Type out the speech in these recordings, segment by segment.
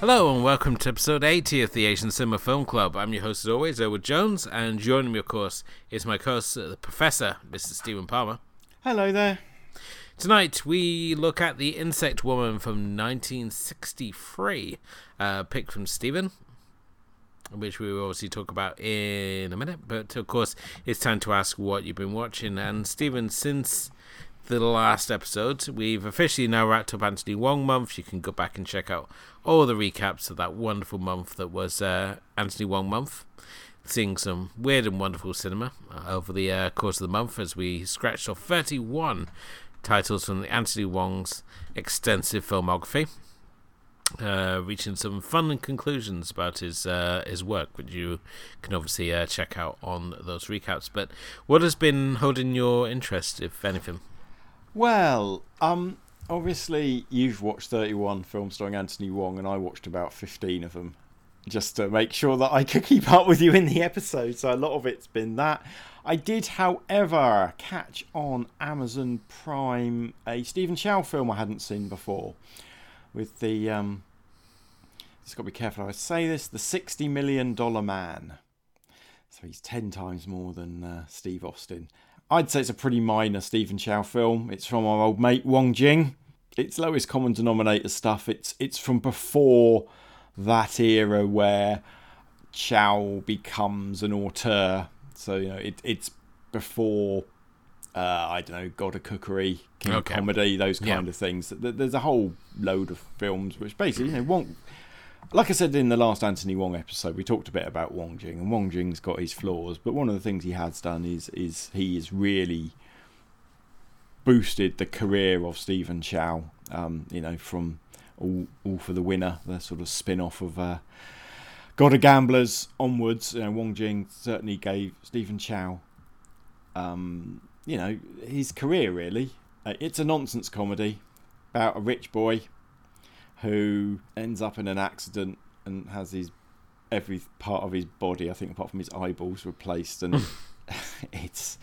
Hello and welcome to episode 80 of the Asian Cinema Film Club. I'm your host as always, Edward Jones, and joining me, of course, is my co-host, uh, the Professor, Mr. Stephen Palmer. Hello there. Tonight we look at The Insect Woman from 1963, uh, picked from Stephen, which we will obviously talk about in a minute. But of course, it's time to ask what you've been watching. And Stephen, since the last episode, we've officially now wrapped up Anthony Wong month. You can go back and check out all the recaps of that wonderful month that was uh, Anthony Wong month. Seeing some weird and wonderful cinema uh, over the uh, course of the month as we scratched off 31 titles from Anthony Wong's extensive filmography. Uh, reaching some fun conclusions about his uh, his work, which you can obviously uh, check out on those recaps. But what has been holding your interest, if anything? Well, um, obviously you've watched 31 films starring Anthony Wong, and I watched about 15 of them just to make sure that I could keep up with you in the episode. So a lot of it's been that. I did, however, catch on Amazon Prime a Stephen Chow film I hadn't seen before, with the um, just got to be careful how I say this, the 60 million dollar man. So he's 10 times more than uh, Steve Austin. I'd say it's a pretty minor Stephen Chow film. It's from our old mate Wong Jing. It's lowest common denominator stuff. It's it's from before that era where Chow becomes an auteur. So you know it, it's before uh, I don't know God of Cookery, King okay. of Comedy, those kind yeah. of things. There's a whole load of films which basically you know Wong like I said in the last Anthony Wong episode, we talked a bit about Wong Jing, and Wong Jing's got his flaws, but one of the things he has done is is he has really boosted the career of Stephen Chow. Um, you know, from all, all for the winner, the sort of spin off of uh, God of Gamblers onwards. You know, Wong Jing certainly gave Stephen Chow, um, you know, his career really. Uh, it's a nonsense comedy about a rich boy who ends up in an accident and has his every part of his body, I think, apart from his eyeballs, replaced, and it's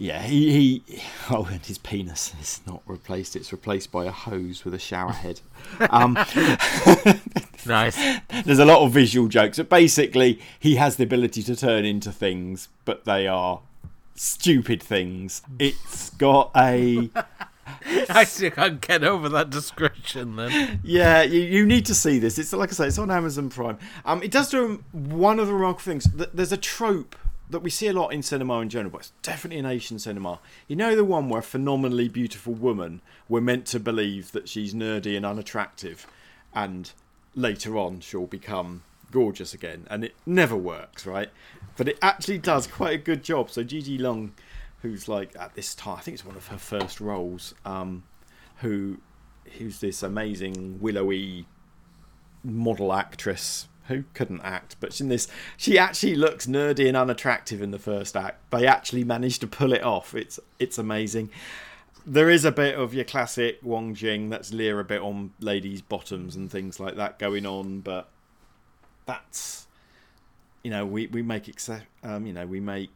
yeah, he, he oh, and his penis is not replaced; it's replaced by a hose with a shower head. Um, nice. There's a lot of visual jokes, but basically, he has the ability to turn into things, but they are stupid things. It's got a I still can't get over that description. Then, yeah, you, you need to see this. It's like I say, it's on Amazon Prime. Um, it does do one of the remarkable things. There's a trope that we see a lot in cinema in general, but it's definitely in Asian cinema. You know the one where a phenomenally beautiful woman we're meant to believe that she's nerdy and unattractive, and later on she'll become gorgeous again, and it never works, right? But it actually does quite a good job. So Gigi Leung who's like at this time, I think it's one of her first roles, um, who who's this amazing willowy model actress who couldn't act, but in this, she actually looks nerdy and unattractive in the first act. They actually managed to pull it off. It's it's amazing. There is a bit of your classic Wong Jing that's leer a bit on ladies' bottoms and things like that going on, but that's you know we we make except um, you know we make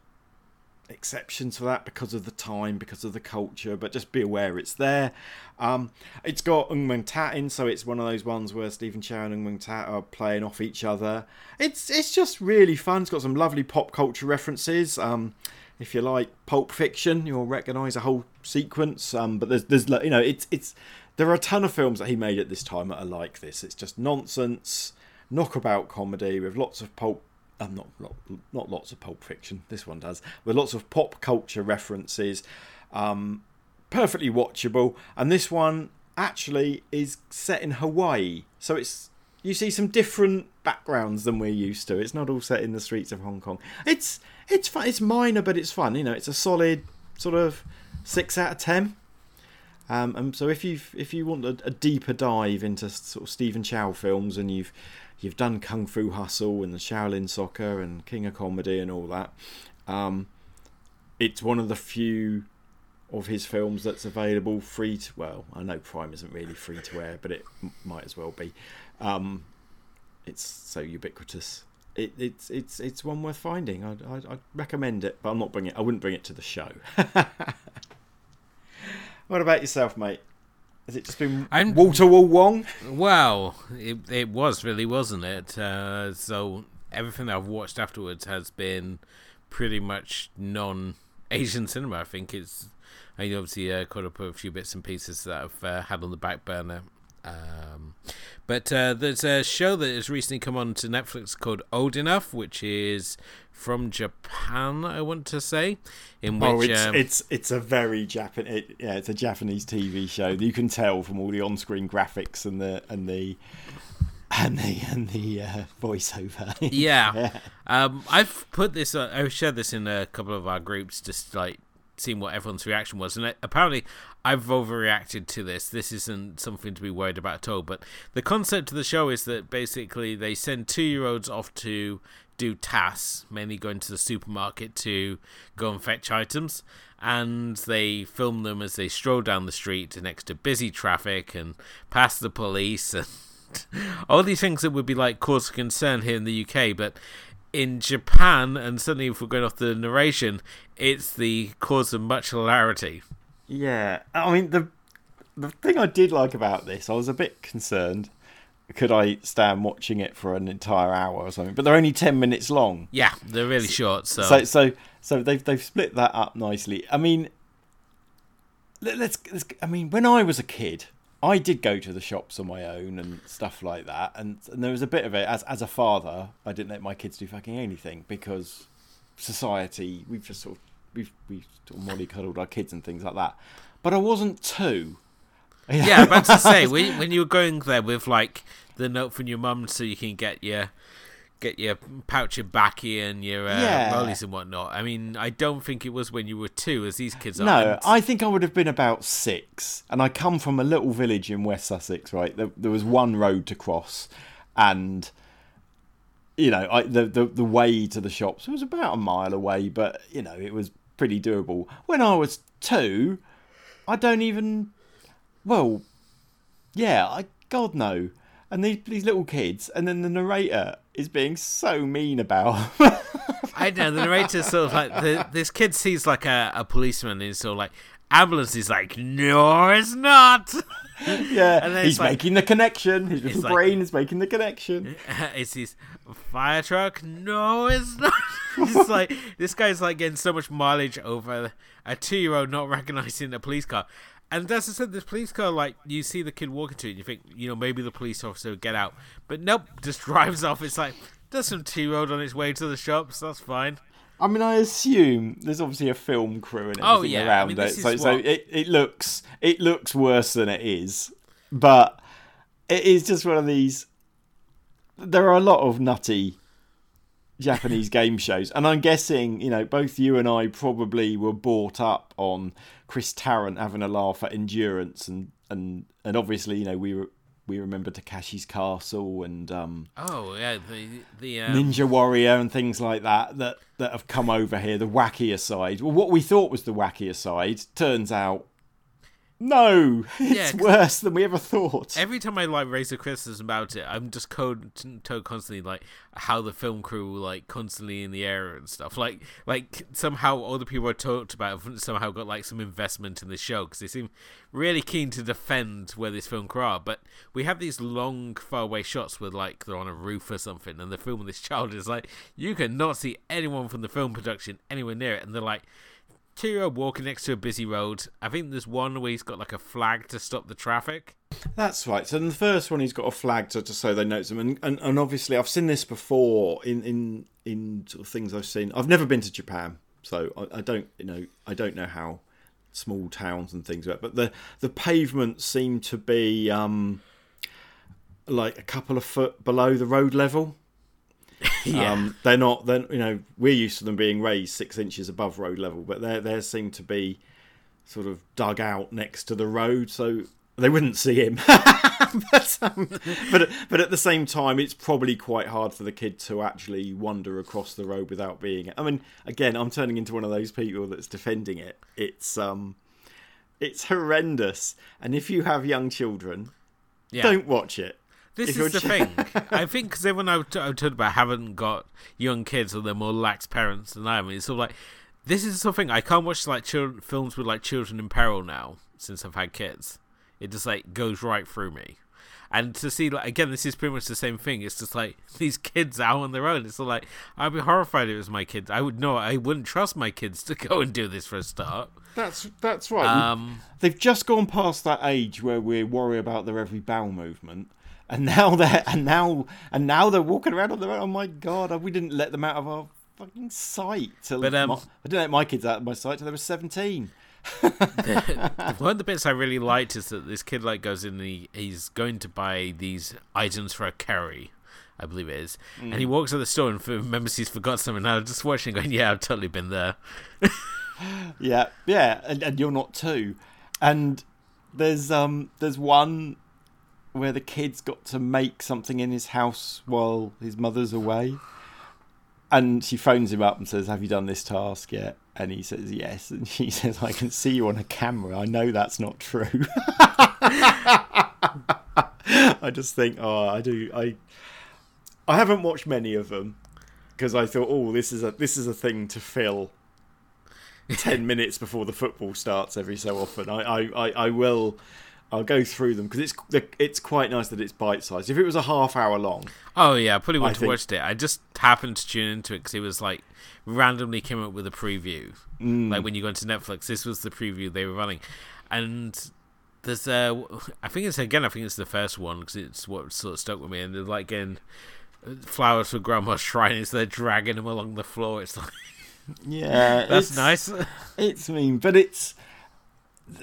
exceptions for that because of the time, because of the culture, but just be aware it's there. Um, it's got Ng Man-tat in, so it's one of those ones where Stephen Chow and Ng Man-tat are playing off each other. It's it's just really fun. It's got some lovely pop culture references. Um, if you like Pulp Fiction, you'll recognise a whole sequence. Um, but there's there's you know it's it's there are a ton of films that he made at this time that are like this. It's just nonsense, knockabout comedy with lots of pulp um, not, not not lots of Pulp Fiction. This one does, with lots of pop culture references. Um, perfectly watchable, and this one actually is set in Hawaii, so it's you see some different backgrounds than we're used to. It's not all set in the streets of Hong Kong. It's it's fun. It's minor, but it's fun. You know, it's a solid sort of six out of ten. Um, and so if you if you want a, a, deeper dive into sort of Stephen Chow films and you've you've done Kung Fu Hustle and the Shaolin Soccer and King of Comedy and all that, um, it's one of the few of his films that's available free to well I know Prime isn't really free to air but it might as well be. Um, it's so ubiquitous. It, it's it's it's one worth finding. I'd, I'd, I'd, recommend it but I'm not bringing it I wouldn't bring it to the show what about yourself mate? Has it just been I'm, Walter Wall Wong? Well it, it was really wasn't it? Uh, so everything I've watched afterwards has been pretty much non Asian cinema. I think it's I obviously uh, caught up a few bits and pieces that I've uh, had on the back burner. Um, but uh, there's a show that has recently come on to Netflix called Old Enough, which is from Japan. I want to say, in which oh, it's, um, it's it's a very Japan. It, yeah, it's a Japanese TV show. You can tell from all the on-screen graphics and the and the and the and the uh, voiceover. yeah, yeah. Um, I've put this. Uh, I've shared this in a couple of our groups, just like seeing what everyone's reaction was. And apparently, I've overreacted to this. This isn't something to be worried about at all. But the concept of the show is that basically they send two year olds off to do tasks, mainly going to the supermarket to go and fetch items. And they film them as they stroll down the street next to busy traffic and past the police and all these things that would be like cause of concern here in the UK. But in Japan, and certainly if we're going off the narration, it's the cause of much hilarity. Yeah, I mean the the thing I did like about this, I was a bit concerned. Could I stand watching it for an entire hour or something? But they're only ten minutes long. Yeah, they're really short. So so so, so they've they've split that up nicely. I mean, let's, let's I mean, when I was a kid, I did go to the shops on my own and stuff like that, and, and there was a bit of it as as a father. I didn't let my kids do fucking anything because society we've just sort of we've we sort of mollycoddled our kids and things like that. But I wasn't two. Yeah, I'm about to say when when you were going there with like the note from your mum so you can get your get your pouch of backy and your uh, yeah. rollies and whatnot. I mean, I don't think it was when you were two, as these kids are. No, I think I would have been about six, and I come from a little village in West Sussex. Right, there, there was one road to cross, and you know, I, the, the the way to the shops was about a mile away, but you know, it was pretty doable. When I was two, I don't even. Well, yeah, I God no and these these little kids, and then the narrator is being so mean about. I know the narrator sort of like the, this kid sees like a, a policeman and he's sort of like ambulance is like no it's not. Yeah and then he's like, making the connection. His little brain like, is making the connection. it's his fire truck. No it's not. It's like this guy's like getting so much mileage over a two-year-old not recognizing a police car and as I said, this police car, like you see the kid walking to it, and you think, you know, maybe the police officer would get out, but nope, just drives off. It's like there's some two-year-old on its way to the shops. That's fine. I mean, I assume there's obviously a film crew and oh, everything oh, yeah. around I mean, it, so what... so it, it looks it looks worse than it is, but it is just one of these. There are a lot of nutty Japanese game shows, and I'm guessing you know both you and I probably were brought up on Chris Tarrant having a laugh at endurance, and and and obviously, you know, we were we remember Takeshi's Castle and um, oh yeah, the the um... Ninja Warrior and things like that that that have come over here. The wackier side. Well, what we thought was the wackier side turns out no, it's yeah, worse than we ever thought. Every time I like raise a criticism about it, I'm just told constantly like how the film crew like constantly in the air and stuff. Like like somehow all the people I talked about somehow got like some investment in the show because they seem really keen to defend where this film crew are. But we have these long faraway shots with like they're on a roof or something, and the film of this child is like you cannot see anyone from the film production anywhere near it, and they're like two walking next to a busy road. I think there's one where he's got like a flag to stop the traffic. That's right. So in the first one, he's got a flag to, to so they notice him, and, and and obviously I've seen this before in in in sort of things I've seen. I've never been to Japan, so I, I don't you know I don't know how small towns and things work, but the the pavements seem to be. Um, like a couple of foot below the road level. yeah. Um, they're not. Then you know we're used to them being raised six inches above road level, but they they seem to be sort of dug out next to the road, so they wouldn't see him. but, um, but but at the same time, it's probably quite hard for the kid to actually wander across the road without being. I mean, again, I'm turning into one of those people that's defending it. It's um, it's horrendous, and if you have young children, yeah. don't watch it. This If is the ch- thing. I think because everyone I've, t- I've told about haven't got young kids or they're more lax parents than I am. It's sort of like this is the sort of thing I can't watch like children, films with like children in peril now since I've had kids. It just like goes right through me. And to see like again, this is pretty much the same thing. It's just like these kids out on their own. It's sort of like I'd be horrified if it was my kids. I would know I wouldn't trust my kids to go and do this for a start. That's that's right. Um, They've just gone past that age where we worry about their every bowel movement, and now they're and now and now they're walking around on their own. Oh my god, we didn't let them out of our fucking sight. Till But, um, my, I didn't let my kids out of my sight till they were seventeen. One of the bits I really liked is that this kid like goes in and he, he's going to buy these items for a curry, I believe it is, and he walks out the store and remembers he's forgot something. And I was just watching, going, "Yeah, I've totally been there." Yeah, yeah, and, and you're not too. And there's um there's one where the kid's got to make something in his house while his mother's away. And she phones him up and says, Have you done this task yet? And he says, Yes. And she says, I can see you on a camera. I know that's not true. I just think, oh, I do. I I haven't watched many of them because I thought, oh, this is a this is a thing to fill ten minutes before the football starts every so often. I I, I, I will. I'll go through them because it's it's quite nice that it's bite sized. If it was a half hour long, Oh yeah, I probably I wouldn't have think- watched it. I just happened to tune into it because it was like randomly came up with a preview. Mm. Like when you go into Netflix, this was the preview they were running, and there's uh, I think it's again, I think it's the first one because it's what sort of stuck with me, and they're like getting flowers for Grandma's shrine as they're dragging them along the floor. It's like yeah, that's it's, nice. It's mean, but it's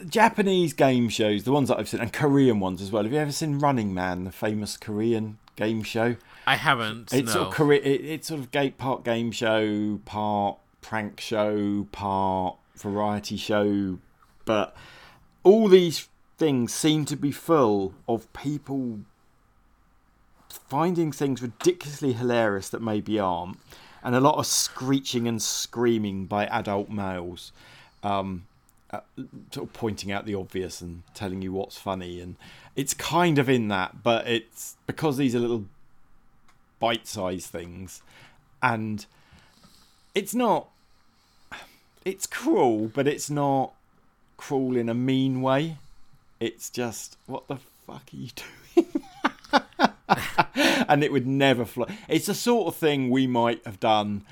Japanese game shows, the ones that I've seen, and Korean ones as well. Have you ever seen Running Man, the famous Korean game show? I haven't. It's no. sort of Korea, it, it's sort of gate part game show, part prank show, part variety show, but all these things seem to be full of people finding things ridiculously hilarious that maybe aren't, and a lot of screeching and screaming by adult males, um, uh, sort of pointing out the obvious and telling you what's funny, and it's kind of in that, but it's because these are little bite-sized things, and it's not. It's cruel, but it's not cruel in a mean way. It's just what the fuck are you doing? and it would never fly. It's the sort of thing we might have done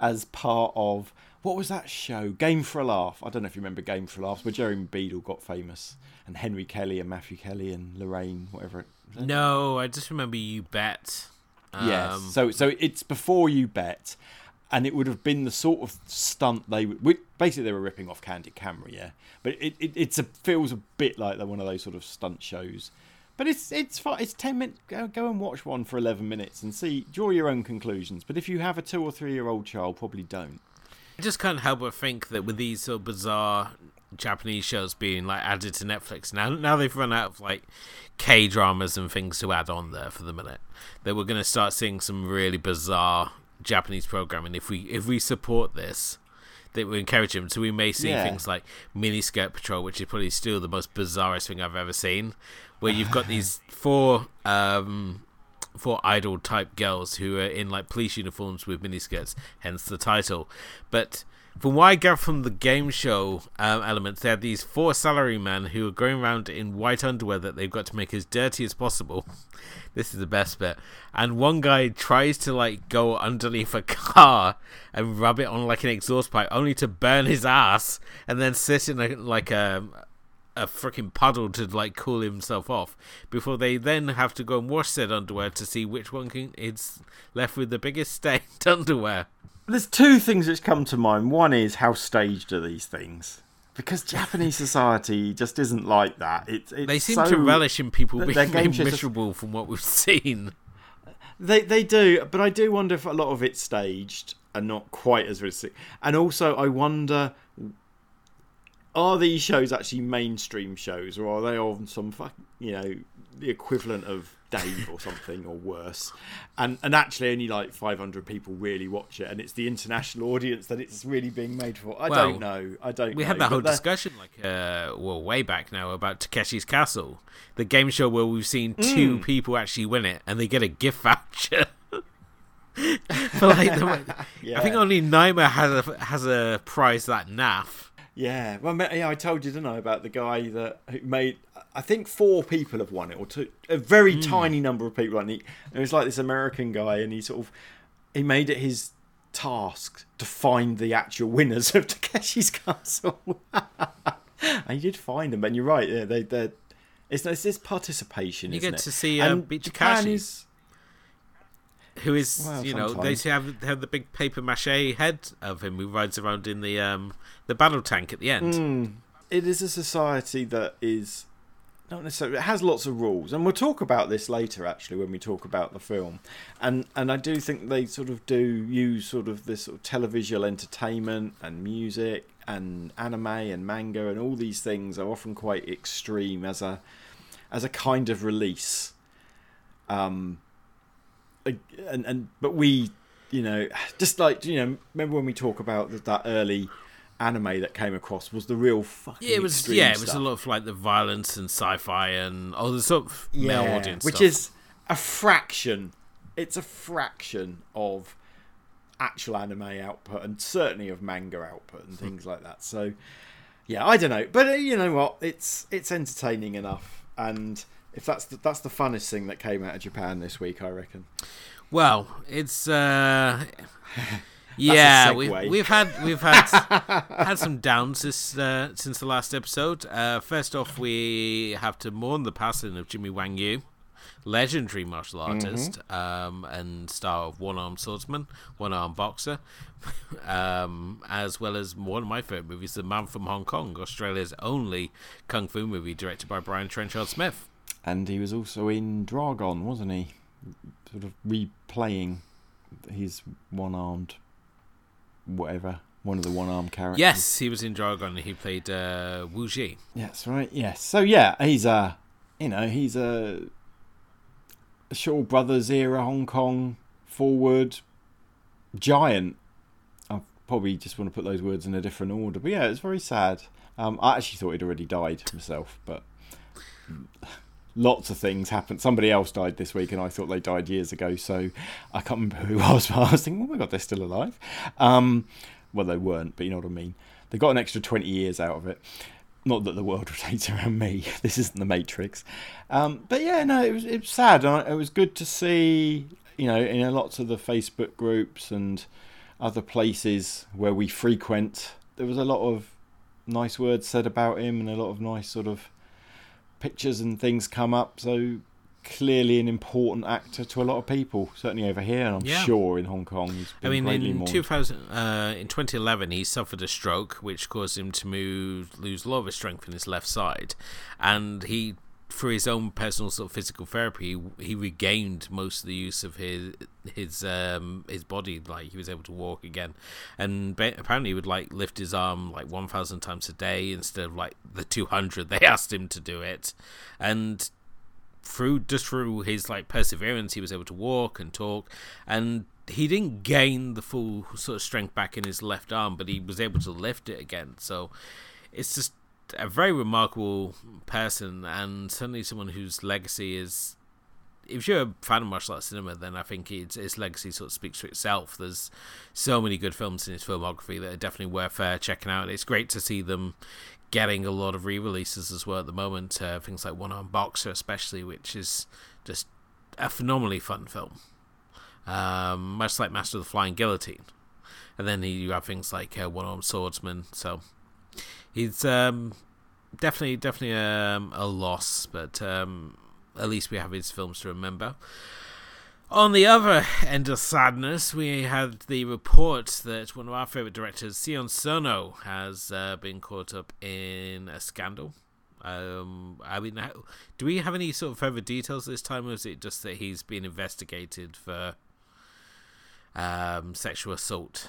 as part of what was that show? Game for a Laugh. I don't know if you remember Game for a Laugh, where Jeremy Beadle got famous, and Henry Kelly and Matthew Kelly and Lorraine, whatever. It, No, I just remember you bet. Yes. Um, So so it's before you bet, and it would have been the sort of stunt they would. Basically, they were ripping off Candid Camera, yeah. But it, it it's a feels a bit like one of those sort of stunt shows. But it's it's fine. It's ten minutes. Go, go and watch one for eleven minutes and see. Draw your own conclusions. But if you have a two or three year old child, probably don't. I just can't help but think that with these sort of bizarre Japanese shows being like added to Netflix now, now they've run out of like K dramas and things to add on there for the minute. That we're going to start seeing some really bizarre Japanese programming if we if we support this. That we encourage them, so we may see Yeah. things like Mini Skirt Patrol, which is probably still the most bizarrest thing I've ever seen, where you've got these four um, four idol type girls who are in like police uniforms with miniskirts, hence the title. But from what I gather from the game show um, elements, they had these four salarymen who are going around in white underwear that they've got to make as dirty as possible. This is the best bit. And one guy tries to like go underneath a car and rub it on like an exhaust pipe, only to burn his ass and then sit in a, like a a freaking puddle to like cool himself off before they then have to go and wash said underwear to see which one can is left with the biggest stained underwear. There's two things which come to mind. One is how staged are these things? because Japanese society just isn't like that. It, it's They seem so, to relish in people their being made miserable from what we've seen. They they do, but I do wonder if a lot of it's staged and not quite as realistic. And also, I wonder, are these shows actually mainstream shows, or are they on some fuck, you know, the equivalent of Dave or something, or worse? And and actually, only like 500 people really watch it, and it's the international audience that it's really being made for. I Well, don't know. I don't. We know, had that whole discussion, like, uh, well, way back now about Takeshi's Castle, the game show where we've seen two Mm. people actually win it, and they get a gift voucher. For like the, I think only Knightmare has a has a prize that naff. Yeah, well, yeah, I told you, didn't I, about the guy that who made. I think four people have won it, or two, a very Hmm. tiny number of people. And he, it was like this American guy, and he sort of he made it his task to find the actual winners of Takeshi's Castle. and he did find them, and you're right. Yeah, they they it's, it's this participation. You get it? to see, um, And Japan Takashi. is- Who is Well, you know they have have the big paper mache head of him who rides around in the um the battle tank at the end. Mm. It is a society that is not necessarily. It has lots of rules, and we'll talk about this later. Actually, when we talk about the film, and and I do think they sort of do use sort of this sort of televisual entertainment and music and anime and manga and all these things are often quite extreme as a as a kind of release. Um, and and but we, you know, just like you know, remember when we talk about that, that early anime that came across was the real fucking Yeah, it was yeah, it was stuff. a lot of like the violence and sci-fi and all the sort of male audience, which stuff. is a fraction. It's a fraction of actual anime output, and certainly of manga output and things like that. So, yeah, I don't know, but uh, you know what? It's it's entertaining enough, and if that's the, that's the funnest thing that came out of Japan this week, I reckon. Well, it's uh yeah, we, we've had we've had had some downs this uh, since the last episode. Uh, first off, we have to mourn the passing of Jimmy Wang Yu, legendary martial artist um, and star of One Armed Swordsman, One Armed Boxer, um, as well as one of my favorite movies, The Man from Hong Kong, Australia's only kung fu movie directed by Brian Trenchard Smith. And he was also in Dragon, wasn't he? Sort of replaying his one-armed, whatever, one of the one-armed characters. Yes, he was in Dragon. He played uh, Wu Ji. That's right. Yes. So yeah, he's a, you know, he's a Shaw Brothers era Hong Kong forward giant. I probably just want to put those words in a different order, but yeah, it's very sad. Um, I actually thought he'd already died myself, but lots of things happened. Somebody else died this week, and I thought they died years ago. So I can't remember who it was, but I was thinking, oh my god, they're still alive. Um, well, they weren't, but you know what I mean. They got an extra twenty years out of it. Not that the world rotates around me. This isn't the Matrix. Um, but yeah, no, it was it was sad. It was good to see, you know, in lots of the Facebook groups and other places where we frequent. There was a lot of nice words said about him and a lot of nice sort of pictures and things come up. So clearly an important actor to a lot of people, certainly over here, and I'm Yeah. sure in Hong Kong. He's I mean, in mourned. 2000, uh, in 2011, he suffered a stroke, which caused him to move, lose a lot of his strength in his left side, and he, through his own personal sort of physical therapy, he regained most of the use of his his um his body. Like he was able to walk again, and apparently he would like lift his arm like 1,000 times a day instead of like the 200 they asked him to do it, and through just through his like perseverance he was able to walk and talk. And he didn't gain the full sort of strength back in his left arm but he was able to lift it again. So it's just a very remarkable person and certainly someone whose legacy is if you're a fan of martial arts cinema, then I think its, its legacy sort of speaks for itself. There's so many good films in his filmography that are definitely worth uh, checking out. It's great to see them getting a lot of re-releases as well at the moment. Uh, things like One Arm Boxer, especially, which is just a phenomenally fun film. Um, much like Master of the Flying Guillotine, and then you have things like uh, One Arm Swordsman. So he's um, definitely definitely um, a loss, but um, at least we have his films to remember. On the other end of sadness, we had the report that one of our favorite directors, Sion Sono, has uh, been caught up in a scandal. Um, I mean, how, do we have any sort of further details this time, or is it just that he's been investigated for um, sexual assault?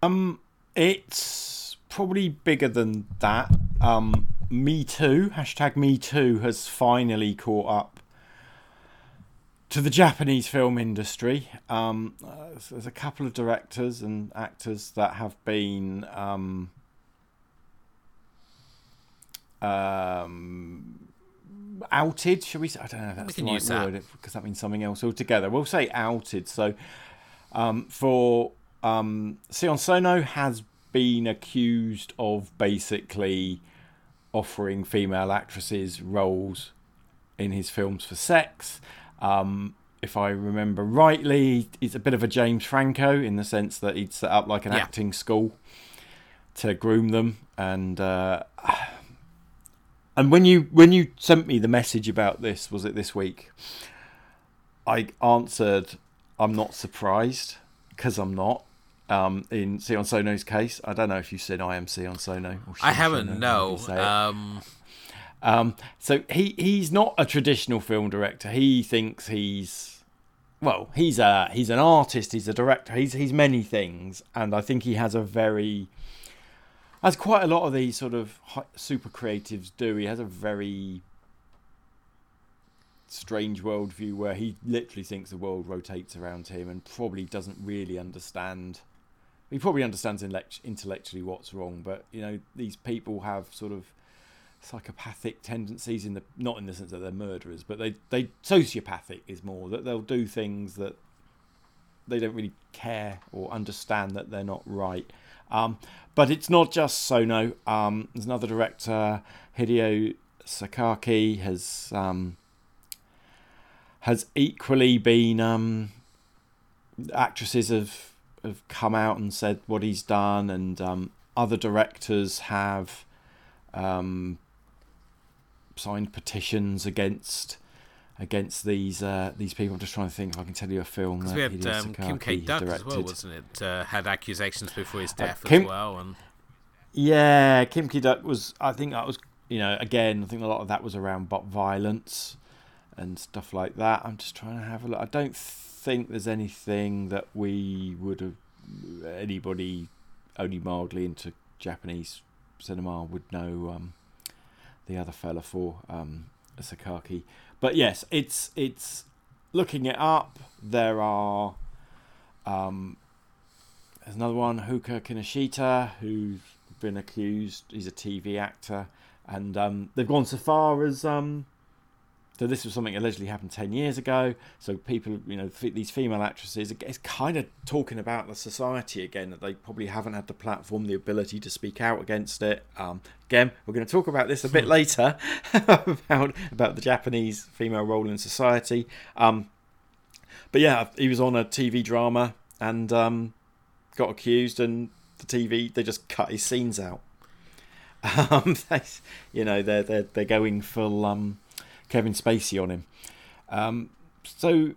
Um, it's probably bigger than that. Um, Me Too, hashtag Me Too, has finally caught up to the Japanese film industry. Um, uh, there's a couple of directors and actors that have been um, um, outed. Should we? Say? I don't know. If that's the right word because that means something else altogether. We'll say outed. So um, for um, Sion Sono has been accused of basically offering female actresses roles in his films for sex. Um, if I remember rightly, he's a bit of a James Franco in the sense that he'd set up like an Yeah. acting school to groom them, and uh, and when you when you sent me the message about this, was it this week? I answered, "I'm not surprised because I'm not." Um, in Sion Sono's case, I don't know if you said I am Sion Sono. Or I haven't. No. however you say it. Um, Um, so he he's not a traditional film director. He thinks he's well, he's a he's an artist. He's a director. He's he's many things, and I think he has a very as quite a lot of these sort of super creatives do. He has a very strange worldview where he literally thinks the world rotates around him and probably doesn't really understand. He probably understands intellectually what's wrong, but you know these people have sort of psychopathic tendencies in the not in the sense that they're murderers, but they they sociopathic is more that they'll do things that they don't really care or understand that they're not right. Um, but it's not just Sono. Um, there's another director, Hideo Sakaki, has um, has equally been. Um, actresses have have come out and said what he's done, and um, other directors have um, signed petitions against against these uh, these people. I'm just trying to think if I can tell you a film. That we had um, Kim Ki-duk as well, wasn't it? Uh, had accusations before his death Kim- as well, and Yeah, Kim Ki-duk was. I think that was. You know, again, I think a lot of that was around bot violence and stuff like that. I'm just trying to have a look. I don't think there's anything that we would have anybody only mildly into Japanese cinema would know um, the other fella for um, Sakaki. But yes, it's it's looking it up. There are um, there's another one, Houka Kinoshita, who's been accused. He's a TV actor, and um, they've gone so far as um, so this was something allegedly happened ten years ago. So people, you know, these female actresses, it's kind of talking about the society again that they probably haven't had the platform, the ability to speak out against it. Um, again, we're going to talk about this a bit later about about the Japanese female role in society. Um, but yeah, he was on a TV drama and um, got accused, and the TV they just cut his scenes out. Um, they, you know, they're they're they're going full um, Kevin Spacey on him. Um, so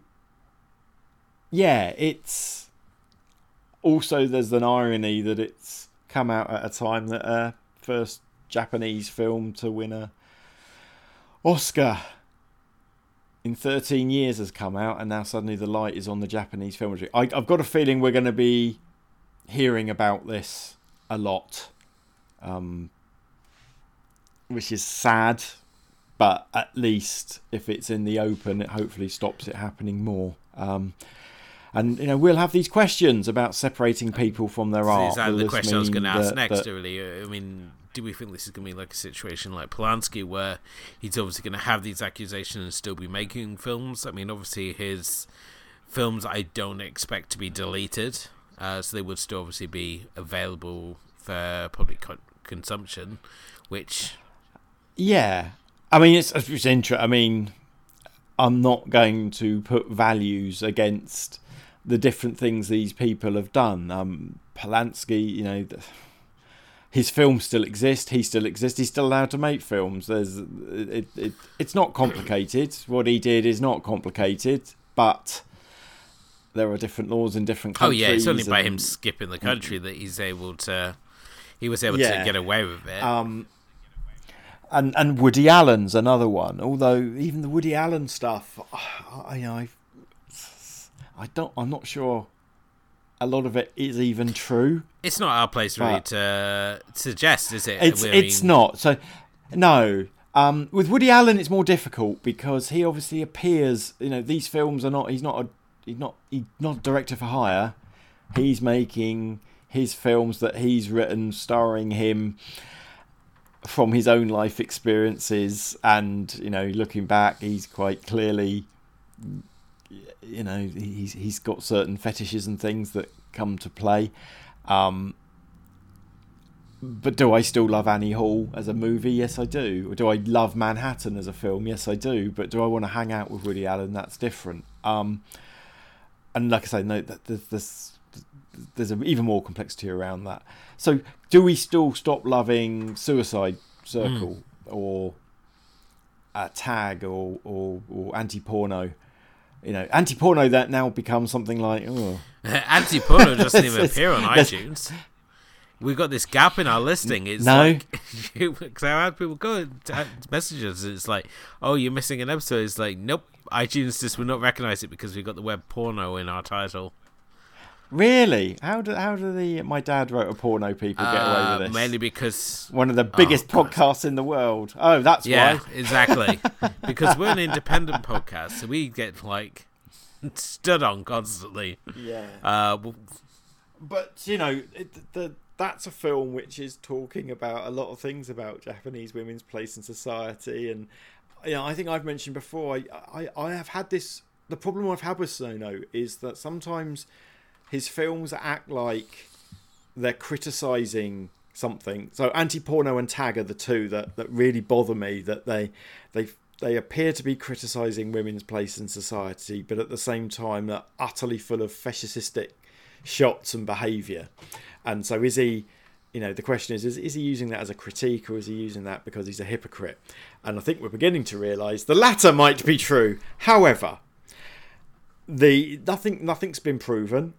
yeah, it's also there's an irony that it's come out at a time that uh, first Japanese film to win a Oscar in 13 years has come out, and now suddenly the light is on the Japanese film industry. I, I've got a feeling we're going to be hearing about this a lot, um, which is sad. But at least if it's in the open, it hopefully stops it happening more. Um, and you know we'll have these questions about separating people from their art. is that the question I was mean going to ask that- next? that- Really, I mean, do we think this is going to be like a situation like Polanski, where he's obviously going to have these accusations and still be making films? I mean, obviously his films I don't expect to be deleted, uh, so they would still obviously be available for public co- consumption, which Yeah, I mean it's it's interesting. I mean, I'm not going to put values against the different things these people have done. Um, Polanski, you know, his films still exist. He still exists. He's still allowed to make films. There's it, it, it's not complicated. What he did is not complicated, but there are different laws in different countries. Oh yeah, it's only by him skipping the country that he's able to. He was able Yeah. to get away with it. Um, and and Woody Allen's another one. Although even the Woody Allen stuff, I I, I don't. I'm not sure. A lot of it is even true. it's not our place really but- to suggest, is it? It's it's mean, not. So no. Um, with Woody Allen, it's more difficult because he obviously appears. You know, these films are not. He's not a. He's not. He's not a director for hire. He's making his films that he's written, starring him from his own life experiences, and you know, looking back, he's quite clearly. You know, he's he's got certain fetishes and things that come to play. Um, but do I still love Annie Hall as a movie? Yes, I do. Or do I love Manhattan as a film? Yes, I do. But do I want to hang out with Woody Allen? That's different. Um, and like I say, no, there's there's, there's a, even more complexity around that. So, do we still stop loving Suicide Circle or uh, Tag or or, or anti porno? You know, anti porno that now becomes something like oh, Anti porno doesn't even appear on iTunes. We've got this gap in our listing. It's No. like because I had people go and t- message us. It's like, oh, you're missing an episode. It's like, nope, iTunes just will not recognize it because we've got the web porno in our title. Really? How do how do the my dad wrote a porno people get away Uh, with this? mainly because One of the biggest God. podcasts in the world. Oh, that's yeah, why. exactly. because we're an independent podcast, so we get like stood on constantly. Yeah. Uh, w- But you know, it, the, that's a film which is talking about a lot of things about Japanese women's place in society, and you know, I think I've mentioned before. I I, I have had this. The problem I've had with Sono is that sometimes his films act like they're criticizing something. So anti-porno and tag are the two that, that really bother me. That they they they appear to be criticizing women's place in society, but at the same time they're utterly full of fascistic shots and behaviour. And so is he? You know, the question is, is: is he using that as a critique, or is he using that because he's a hypocrite? And I think we're beginning to realise the latter might be true. However, the nothing nothing's been proven.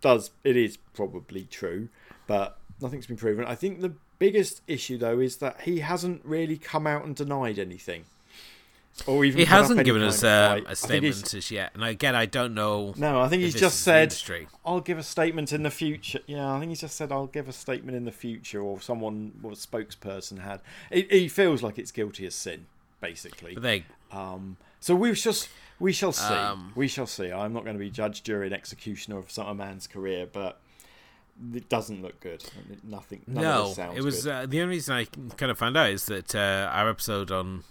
Does it is probably true, but nothing's been proven. I think the biggest issue though is that he hasn't really come out and denied anything. Or even he hasn't given us a, uh, a think statement as yet, and again, I don't know. No, I think he's just said. I'll give a statement in the future. Yeah, I think he's just said I'll give a statement in the future, or someone, or a spokesperson had. It, he feels like it's guilty as sin, basically. But they, Um, so we've just we shall see. Um, we shall see. I'm not going to be judge, jury, and executioner of some a man's career, but it doesn't look good. Nothing. No, it was uh, the only reason I kind of found out is that uh, our episode on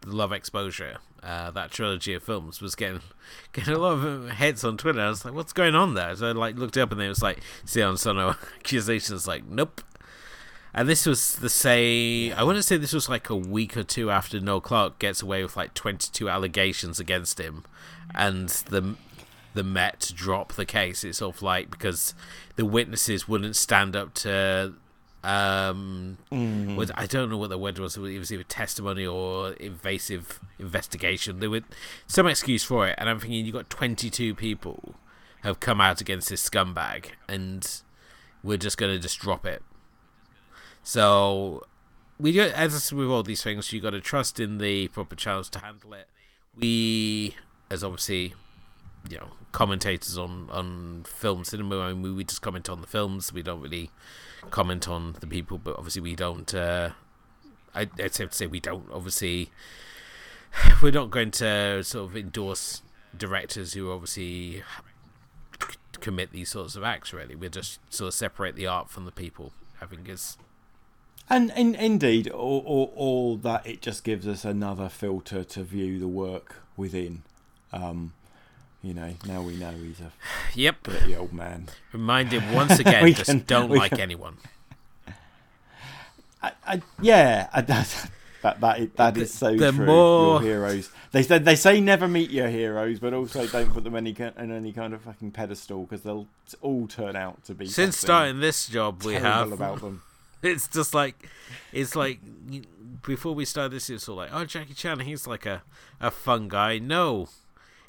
the Love Exposure, uh, that trilogy of films, was getting getting a lot of hits on Twitter. I was like, "What's going on there?" So I like looked it up, and it was like, "Sion Sono accusations." Like, nope. And this was the say. I want to say this was like a week or two after Noel Clarke gets away with like twenty two allegations against him, and the the Met drop the case. It's sort of like because the witnesses wouldn't stand up to um was I don't know what the word was. It was either testimony or invasive investigation. There were some excuse for it, and I'm thinking you got 22 people have come out against this scumbag, and we're just going to just drop it. So we do, as with all these things, you got to trust in the proper channels to handle it. We, as obviously, you know, commentators on on film cinema, I mean, we just comment on the films. We don't really comment on the people, but obviously we don't. Uh, I, I'd have to say we don't. Obviously, we're not going to sort of endorse directors who obviously commit these sorts of acts. Really, we just sort of separate the art from the people. I think is And in, indeed, all, all, all that it just gives us another filter to view the work within. Um, you know, now we know he's a yep. dirty old man. Remind him once again, just can- don't like can- anyone. I, I, yeah, I, that that that is, that is so the true. more- Your heroes. They said they say never meet your heroes, but also don't put them any in any kind of fucking pedestal because they'll all turn out to be Since starting this job, we have about them. It's just like, it's like before we start this, it's all like, oh, Jackie Chan, he's like a, a fun guy. No,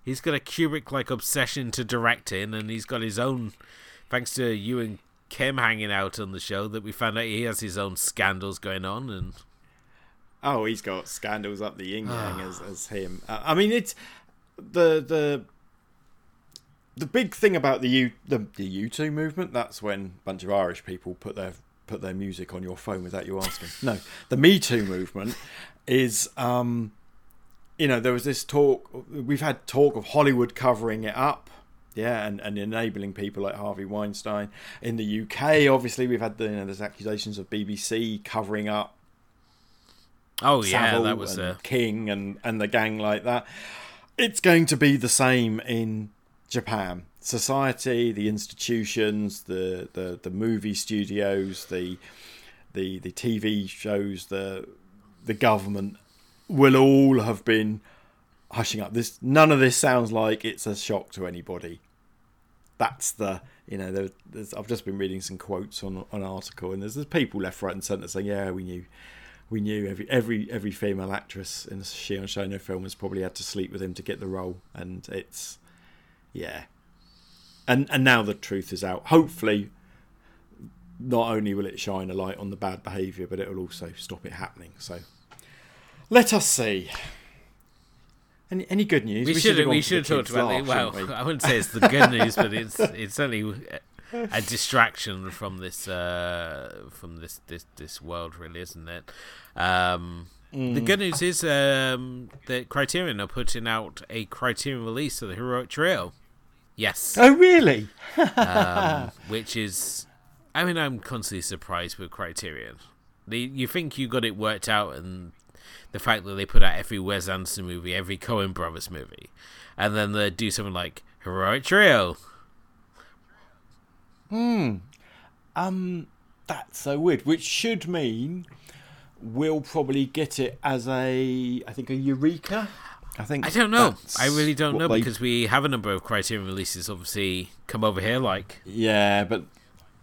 he's got a Kubrick like obsession to directing, and he's got his own. Thanks to you and Kim hanging out on the show, that we found out he has his own scandals going on, and oh, he's got scandals up the yin yang as as him. Uh, I mean, it's the the the big thing about the U the, the U two movement. That's when a bunch of Irish people put their put their music on your phone without you asking. no, the Me Too movement is, um, you know, there was this talk. We've had talk of Hollywood covering it up. Yeah, and, and enabling people like Harvey Weinstein in the UK. Obviously, we've had the you know, there's accusations of BBC covering up. Oh yeah, Savile that was a... King and and the gang like that. It's going to be the same in Japan society, the institutions, the, the, the movie studios, the the the TV shows, the the government will all have been hushing up. This none of this sounds like it's a shock to anybody. That's the you know there, I've just been reading some quotes on, on an article and there's, there's people left, right, and centre saying yeah we knew we knew every every every female actress in a Sion Sono film has probably had to sleep with him to get the role and it's yeah and and now the truth is out. Hopefully, not only will it shine a light on the bad behaviour, but it will also stop it happening. So, let us see. Any, any good news? We, should we should have talked about it. Well, we? I wouldn't say it's the good news, but it's it's only a distraction from this uh, from this this this world, really, isn't it? Um, mm. The good news is um, that Criterion are putting out a Criterion release of the Heroic Trio. Yes. Oh, really? um, which is, I mean, I'm constantly surprised with Criterion. The, you think you got it worked out, and the fact that they put out every Wes Anderson movie, every Coen Brothers movie, and then they do something like Heroic Trio. Hmm. Um, that's so weird. Which should mean we'll probably get it as a, I think, a Eureka. I think I don't know. I really don't know because we have a number of Criterion releases. Obviously, come over here like yeah, but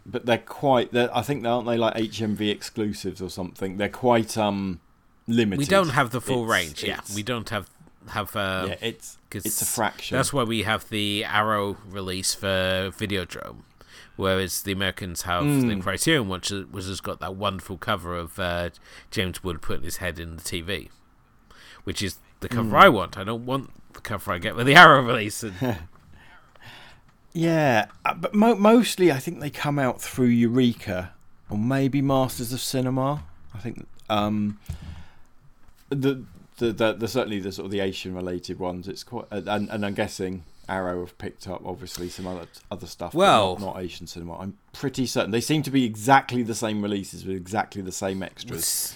but they're quite. They're, I think aren't they like HMV exclusives or something? They're quite um limited. We don't have the full it's, range. Yeah, we don't have have. Uh, yeah, it's it's a fraction. That's why we have the Arrow release for Videodrome, whereas the Americans have mm. the Criterion, which, which has got that wonderful cover of uh, James Wood putting his head in the TV, which is the cover mm. I want. I don't want the cover I get with the Arrow release. yeah, uh, but mo- mostly I think they come out through Eureka or maybe Masters of Cinema. I think um, the, the the, the certainly the sort of the Asian related ones. It's quite uh, and, and I'm guessing Arrow have picked up obviously some other other stuff. Well, not, not, Asian cinema. I'm pretty certain they seem to be exactly the same releases with exactly the same extras.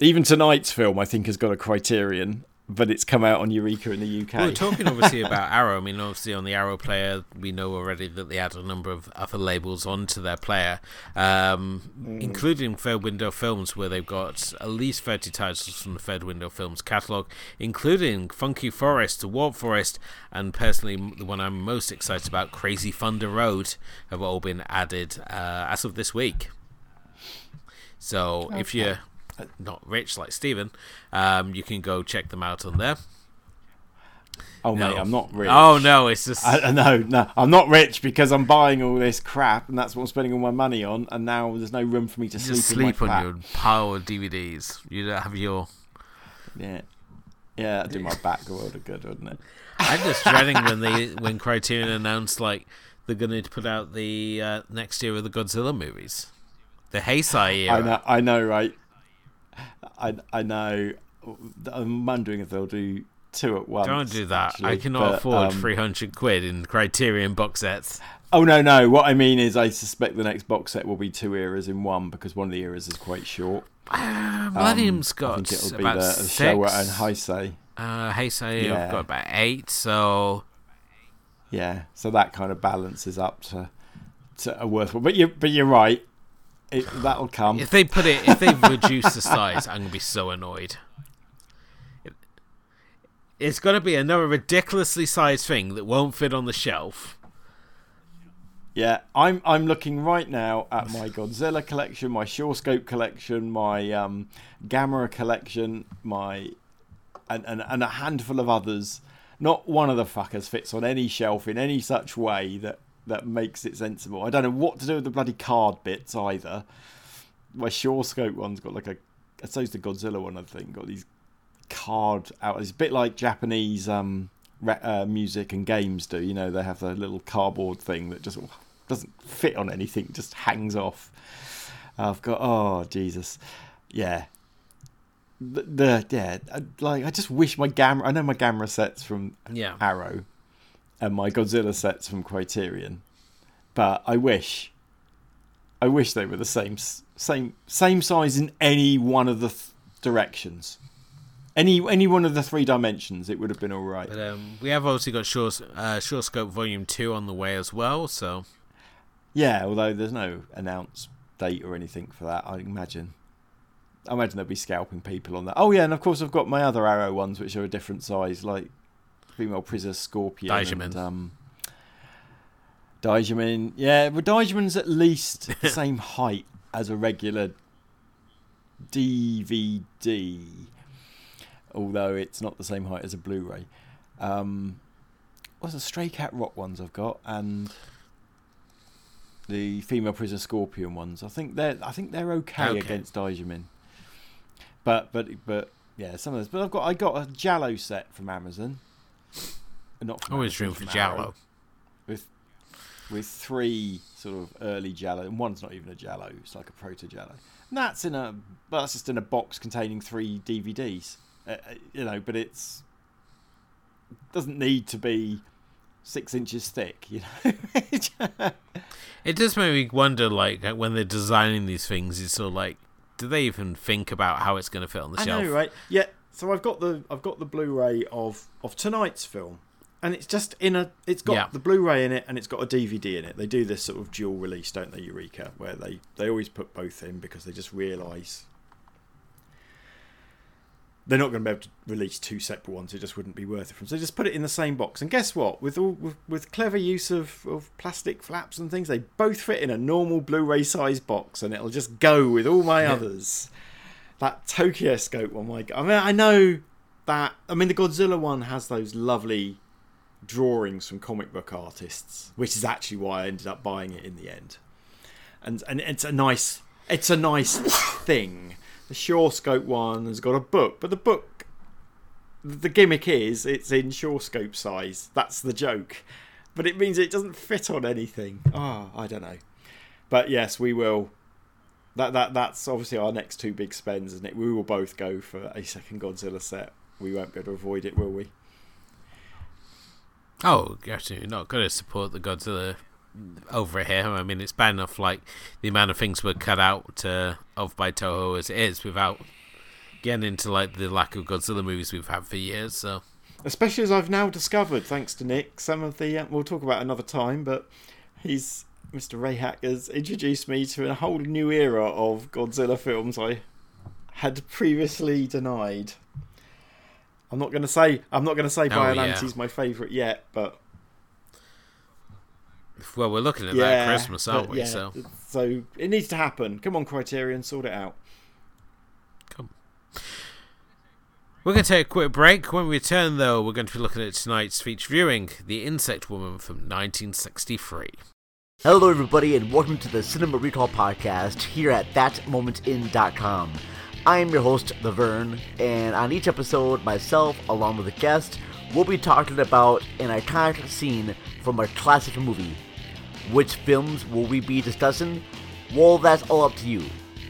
Even tonight's film, I think, has got a Criterion, but it's come out on Eureka in the UK. Well, we're talking obviously about Arrow. I mean, obviously on the Arrow player, we know already that they add a number of other labels onto their player, um, mm. including Third Window Films, where they've got at least 30 titles from the Third Window Films catalogue, including Funky Forest, Warp Forest, and personally the one I'm most excited about, Crazy Thunder Road, have all been added uh, as of this week. So okay. if you're not rich like Stephen, um, you can go check them out on there. Oh no. mate, I'm not rich. Oh no, it's just I, no, no, I'm not rich because I'm buying all this crap, and that's what I'm spending all my money on. And now there's no room for me to sleep. sleep on your pile of DVDs. You don't have your yeah, yeah. That'd do my back a world of good, wouldn't it? I'm just dreading when they when Criterion announced like they're going to put out the uh, next year of the Godzilla movies, the Heisei era. I know, I know, right? I I know. I'm wondering if they'll do two at once. Don't do that. Actually, I cannot but, afford um, 300 quid in Criterion box sets. Oh no, no. What I mean is, I suspect the next box set will be two eras in one because one of the eras is quite short. Uh, Millennium's um, got it'll about be the, the Showa and Heisei. Uh, Heisei, yeah. I've got about eight. So yeah, so that kind of balances up to to a worthwhile. But you but you're right. It, that'll come. If they put it, if they reduce the size, I'm gonna be so annoyed. It's gonna be another ridiculously sized thing that won't fit on the shelf. Yeah, I'm I'm looking right now at my Godzilla collection, my Scope collection, my um, Gamera collection, my and, and and a handful of others. Not one of the fuckers fits on any shelf in any such way that that makes it sensible. I don't know what to do with the bloody card bits either. My Scope one's got like a, so's the Godzilla one. I think got these card out. It's a bit like Japanese um, uh, music and games do. You know, they have the little cardboard thing that just doesn't fit on anything, just hangs off. I've got oh Jesus, yeah. The, the yeah, like I just wish my Gamera. I know my Gamera sets from yeah. Arrow, and my Godzilla sets from Criterion, but I wish. I wish they were the same same same size in any one of the th- directions. Any any one of the three dimensions, it would have been all right. But um, we have obviously got Shaw, uh, Scope Volume Two on the way as well. So yeah, although there's no announced date or anything for that, I imagine. I imagine they'll be scalping people on that. Oh yeah, and of course I've got my other arrow ones which are a different size, like female Prisoner Scorpion Daimajin. and um, Daimajin. Yeah, but Daimajin's at least the same height as a regular DVD, although it's not the same height as a Blu-ray. Um, what's the Stray Cat Rock ones I've got, and the female Prisoner Scorpion ones. I think they're I think they're okay, okay. against Daimajin. But but but yeah, some of those. But I've got I got a Giallo set from Amazon. Not always room for Giallo. With with three sort of early Giallo, and one's not even a Giallo. It's like a proto. And that's in a well, that's just in a box containing three DVDs. Uh, uh, you know, but it's doesn't need to be six inches thick. You know. It does make me wonder, like when they're designing these things, it's sort of like, do they even think about how it's going to fit on the I shelf? Know, right? Yeah. So I've got the I've got the Blu-ray of of tonight's film, and it's just in a it's got yeah. the Blu-ray in it and it's got a DVD in it. They do this sort of dual release, don't they, Eureka? Where they they always put both in because they just realise they're not going to be able to release two separate ones. It just wouldn't be worth it from. So just put it in the same box. And guess what? With all with, with clever use of, of plastic flaps and things, they both fit in a normal Blu-ray size box, and it'll just go with all my others. That Tokyo Scope one, God. I mean, I know that. I mean, the Godzilla one has those lovely drawings from comic book artists, which is actually why I ended up buying it in the end. And and it's a nice, it's a nice thing the Shawscope one has got a book, but the book, the gimmick is it's in Shawscope size. That's the joke, but it means it doesn't fit on anything. Ah, oh, I don't know. But yes, we will. That that that's obviously our next two big spends, isn't it? We will both go for a second Godzilla set. We won't be able to avoid it, will we? Oh, you're not going to support the Godzilla over here. I mean, it's bad enough like the amount of things were cut out uh, of by Toho as it is, without getting into like the lack of Godzilla movies we've had for years. So, especially as I've now discovered, thanks to Nick, some of the uh, we'll talk about another time, but he's Mr. Rayhack has introduced me to a whole new era of Godzilla films I had previously denied. I'm not going to say I'm not going to say oh, Biolante's yeah. my favourite yet, but well, we're looking at yeah, that Christmas, aren't we? Yeah, so, so it needs to happen. Come on, Criterion, sort it out. Come. We're going to take a quick break. When we return, though, we're going to be looking at tonight's feature viewing, The Insect Woman from 1963. Hello, everybody, and welcome to the Cinema Recall Podcast here at ThatMomentIn.com. I am your host, The Vern, and on each episode, myself, along with a guest, will be talking about an iconic scene from a classic movie. Which films will we be discussing? Well, that's all up to you.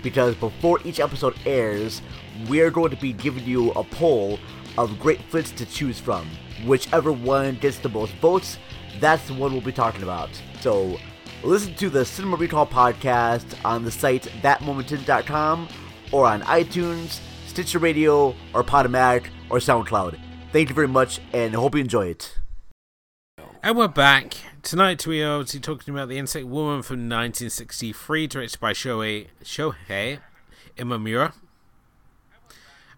Because before each episode airs, we're going to be giving you a poll of great flicks to choose from. Whichever one gets the most votes, that's the one we'll be talking about. So, listen to the Cinema Recall podcast on the site thatmomentin.com or on iTunes, Stitcher Radio, or Podomatic, or SoundCloud. Thank you very much, and hope you enjoy it. And we're back. Tonight we are obviously talking about The Insect Woman from 1963, directed by Shohei, Shohei Imamura.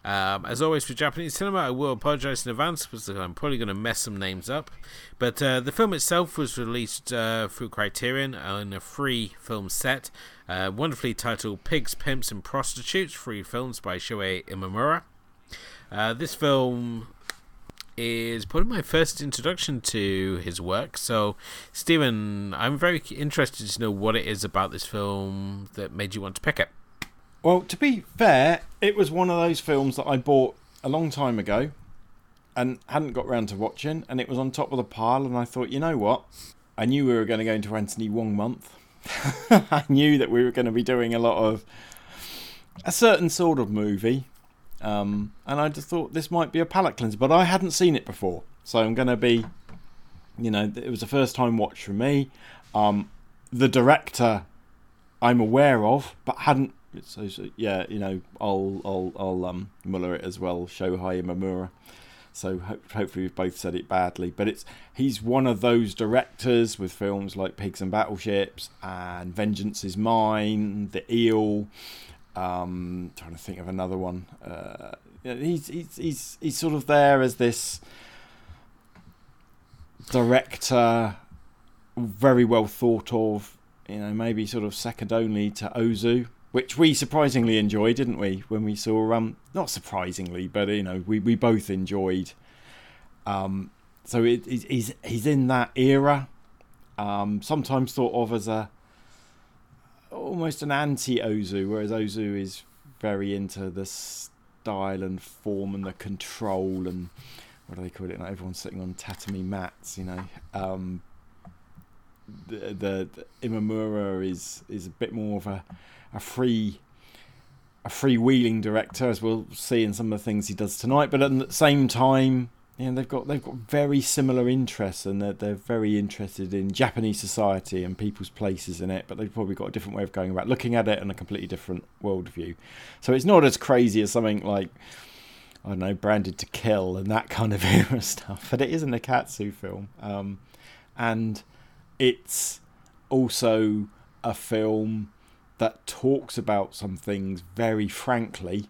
Um, as always for Japanese cinema, I will apologize in advance because I'm probably going to mess some names up. But uh, the film itself was released uh, through Criterion on a free film set, uh, wonderfully titled Pigs, Pimps, and Prostitutes, free films by Shohei Imamura. Uh, this film is probably my first introduction to his work. So, Stephen, I'm very interested to know what it is about this film that made you want to pick it. Well, to be fair, it was one of those films that I bought a long time ago and hadn't got round to watching, and it was on top of the pile, and I thought, you know what? I knew we were going to go into Anthony Wong month. I knew that we were going to be doing a lot of a certain sort of movie, um, and I just thought this might be a palate cleanser, but I hadn't seen it before, so I'm going to be, you know, it was a first time watch for me. Um, the director I'm aware of, but hadn't so, so, yeah, you know, I'll I'll I'll um muller it as well. Shohei Imamura. So ho- hopefully we've both said it badly, but it's he's one of those directors with films like Pigs and Battleships and Vengeance is Mine, The Eel. Um, trying to think of another one. Uh, he's he's he's he's sort of there as this director, very well thought of. You know, maybe sort of second only to Ozu which we surprisingly enjoyed, didn't we? When we saw, um, not surprisingly, but you know, we, we both enjoyed. Um, so it, it, he's he's in that era. Um, sometimes thought of as a almost an anti Ozu, whereas Ozu is very into the style and form and the control and what do they call it? Like everyone's sitting on tatami mats, you know. Um, the, the, the Imamura is is a bit more of a a free a freewheeling director, as we'll see in some of the things he does tonight. But at the same time, you know, they've got they've got very similar interests, and they're they're very interested in Japanese society and people's places in it. But they've probably got a different way of going about looking at it and a completely different worldview. So it's not as crazy as something like I don't know, Branded to Kill and that kind of era stuff. But it is a Nikkatsu film, um, and it's also a film that talks about some things very frankly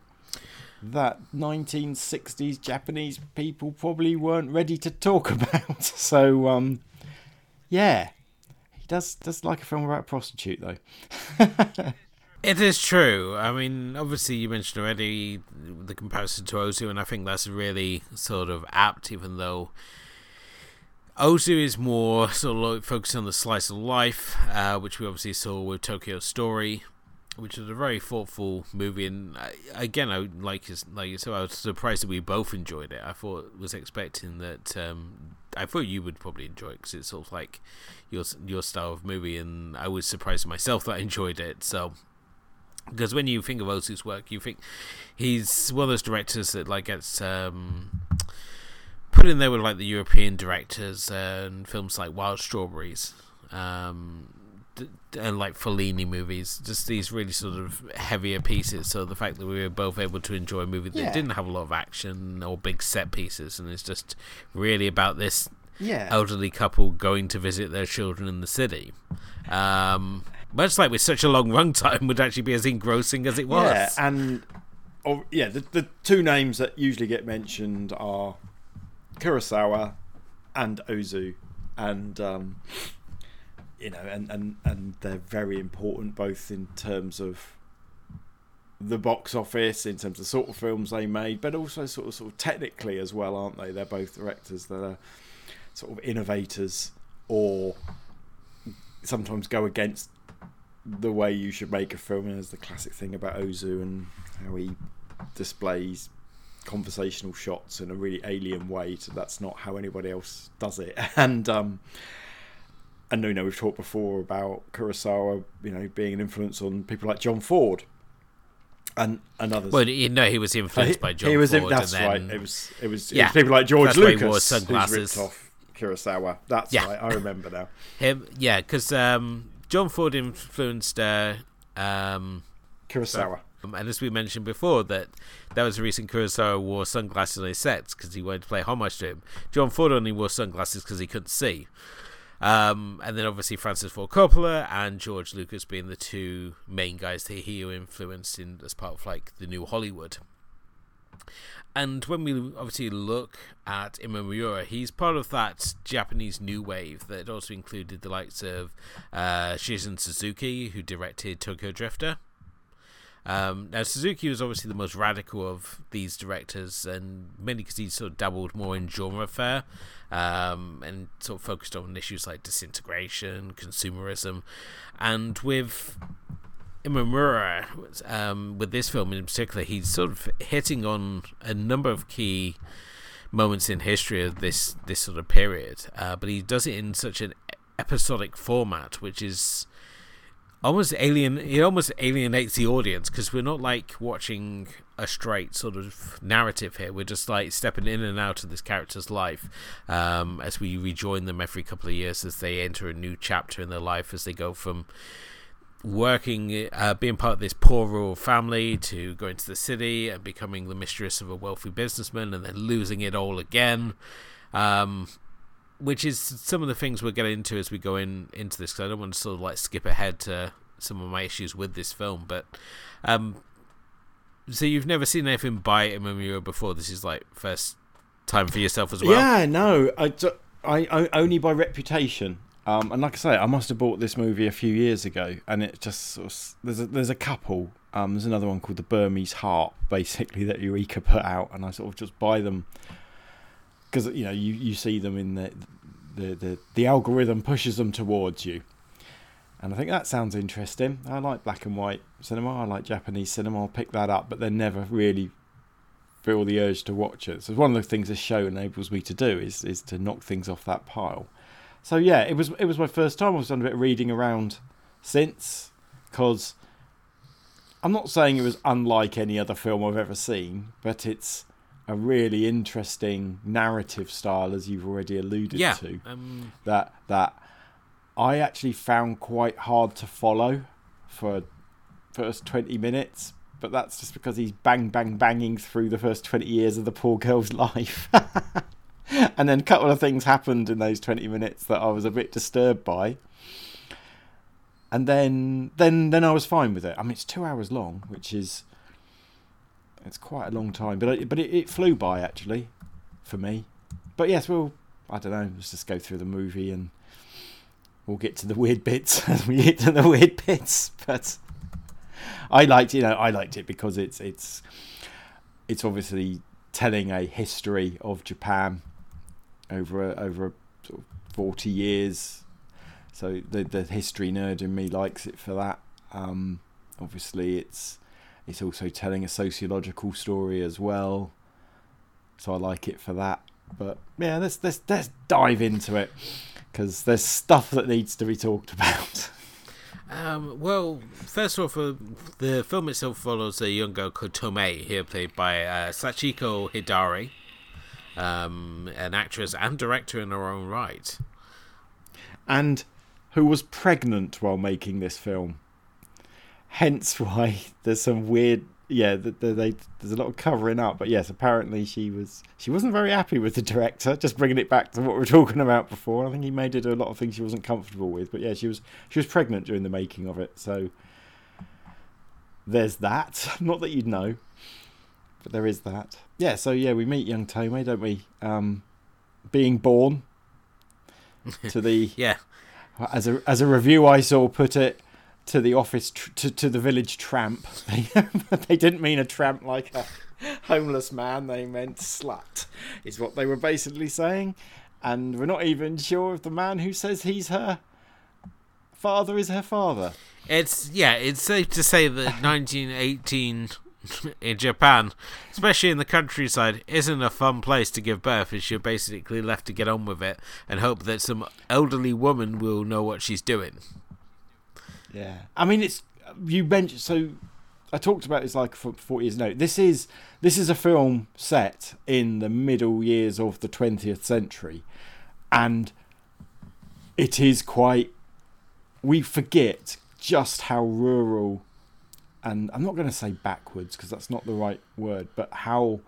that 1960s Japanese people probably weren't ready to talk about. So, um, yeah, he does does like a film about a prostitute though. it is true. I mean, obviously you mentioned already the comparison to Ozu, and I think that's really sort of apt, even though. Ozu is more sort of like focusing on the slice of life, uh, which we obviously saw with Tokyo Story, which is a very thoughtful movie. And I, again, I like like you said, I was surprised that we both enjoyed it. I thought was expecting that. Um, I thought you would probably enjoy it because it's sort of like your your style of movie, and I was surprised myself that I enjoyed it. So because when you think of Ozu's work, you think he's one of those directors that like gets um, put in there with like the European directors and films like Wild Strawberries, um, and like Fellini movies, just these really sort of heavier pieces. So the fact that we were both able to enjoy a movie that Yeah. didn't have a lot of action or big set pieces, and it's just really about this Yeah. elderly couple going to visit their children in the city. Um, much like with such a long runtime, would actually be as engrossing as it was. Yeah, and oh, yeah, the, the two names that usually get mentioned are Kurosawa and Ozu, and um, you know, and, and and they're very important both in terms of the box office, in terms of the sort of films they made, but also sort of sort of technically as well, aren't they? They're both directors that are sort of innovators or sometimes go against the way you should make a film. And there's the classic thing about Ozu and how he displays conversational shots in a really alien way. So that's not how anybody else does it. And um, and you know we've talked before about Kurosawa, you know, being an influence on people like John Ford. And, and others. Well, you know, he was influenced by John he was Ford. that's and then, right. It was it was, it Yeah, was people like George he Lucas wore who's ripped off Kurosawa. That's Yeah. right. I remember now. him. Yeah, because um, John Ford influenced. Uh, um, Kurosawa. And as we mentioned before, that that was the reason Kurosawa wore sunglasses on his sets because he wanted to play homage to him. John Ford only wore sunglasses because he couldn't see. Um, and then obviously Francis Ford Coppola and George Lucas being the two main guys that he influenced in as part of like the new Hollywood. And when we obviously look at Imamura, he's part of that Japanese new wave that also included the likes of uh, Seijun Suzuki, who directed Tokyo Drifter. Um, now, Suzuki was obviously the most radical of these directors, and mainly because he sort of dabbled more in genre fare um, and sort of focused on issues like disintegration, consumerism. And with Imamura, um, with this film in particular, he's sort of hitting on a number of key moments in history of this this sort of period, uh, but he does it in such an episodic format, which is almost alien. It almost alienates the audience because we're not like watching a straight sort of narrative here. We're just like stepping in and out of this character's life um, as we rejoin them every couple of years as they enter a new chapter in their life as they go from working, uh, being part of this poor rural family to going to the city and becoming the mistress of a wealthy businessman and then losing it all again. Um, which is some of the things we'll get into as we go in into this. Cause I don't want to sort of like skip ahead to some of my issues with this film, but um, so you've never seen anything by Imamura before. This is like first time for yourself as well. Yeah, no, I, I, I only by reputation. Um, and like I say, I must have bought this movie a few years ago, and it just sort of, there's a, there's a couple. Um, there's another one called the Burmese Harp, basically that Eureka put out, and I sort of just buy them because you know you, you see them in the, the the the algorithm pushes them towards you, and I think that sounds interesting. I like black and white cinema. I like Japanese cinema. I'll pick that up, but then never really feel the urge to watch it. So one of the things this show enables me to do is is to knock things off that pile. So yeah, it was it was my first time. I've done a bit of reading around since, because I'm not saying it was unlike any other film I've ever seen, but it's a really interesting narrative style, as you've already alluded yeah, to. Um, That that I actually found quite hard to follow for first twenty minutes, but that's just because he's bang bang banging through the first twenty years of the poor girl's life. and then a couple of things happened in those 20 minutes that I was a bit disturbed by. And then then then I was fine with it. I mean it's 2 hours long, which is it's quite a long time, but but it, it flew by actually for me. But yes, we'll I don't know, let's just go through the movie and we'll get to the weird bits as we get to the weird bits. But I liked, you know, I liked it because it's it's it's obviously telling a history of Japan over a, over a sort of forty years. So the the history nerd in me likes it for that. Um, obviously, it's it's also telling a sociological story as well. So I like it for that. But yeah, let's let's let's dive into it because there's stuff that needs to be talked about. Um, well, first off, uh, the film itself follows a young girl called Tomei, here played by uh, Sachiko Hidari, um, an actress and director in her own right. and who was pregnant while making this film. Hence why there's some weird yeah, the, the, they, there's a lot of covering up, but yes, apparently she was she wasn't very happy with the director. Just bringing it back to what we were talking about before, I think he made her do a lot of things she wasn't comfortable with. But yeah, she was she was pregnant during the making of it, so there's that. Not that you'd know, but there is that. Yeah, so yeah, we meet young Tomei, don't we? Um, being born to the Yeah, as a as a review I saw put it to the office tr- to to the village tramp. They they didn't mean a tramp like a homeless man. They meant slut. Is what they were basically saying, and we're not even sure if the man who says he's her father is her father. it's yeah, it's safe to say that 1918 in Japan, especially in the countryside, isn't a fun place to give birth. As you're basically left to get on with it and hope that some elderly woman will know what she's doing. Yeah, I mean it's you mentioned so. I talked about this like for forty years. No, this is this is a film set in the middle years of the twentieth century, and it is quite. We forget just how rural, and I'm not going to say backwards because that's not the right word, but how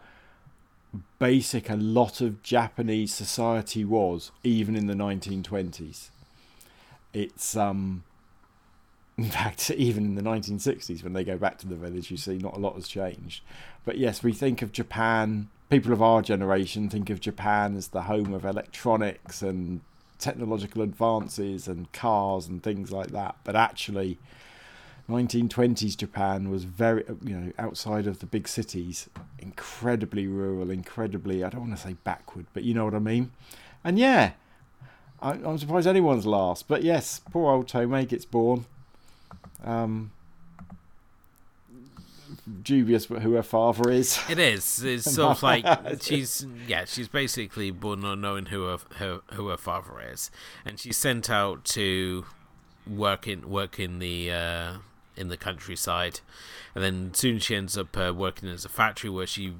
basic a lot of Japanese society was even in the 1920s. It's um In fact, even in the 1960s, when they go back to the village, you see not a lot has changed. But yes, we think of Japan, people of our generation think of Japan as the home of electronics and technological advances and cars and things like that. But actually, 1920s Japan was very, you know, outside of the big cities, incredibly rural, incredibly, I don't want to say backward, but you know what I mean. And yeah, I, I'm surprised anyone's last. But yes, poor old Tomei gets born. Um, dubious who her father is. It is. It's sort of like she's yeah, she's basically born not knowing who her, her who her father is, and she's sent out to work in work in the uh, in the countryside, and then soon she ends up uh, working as a factory where she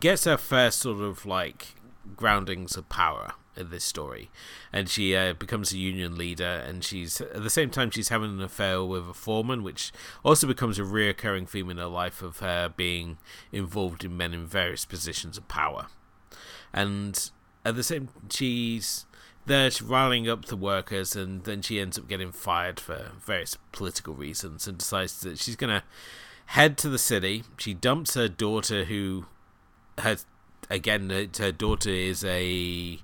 gets her first sort of like groundings of power in this story, and she uh, becomes a union leader. And she's at the same time she's having an affair with a foreman, which also becomes a reoccurring theme in her life of her being involved in men in various positions of power. And at the same, she's there rallying up the workers, and then she ends up getting fired for various political reasons, and decides that she's gonna head to the city. She dumps her daughter, who has again her daughter is a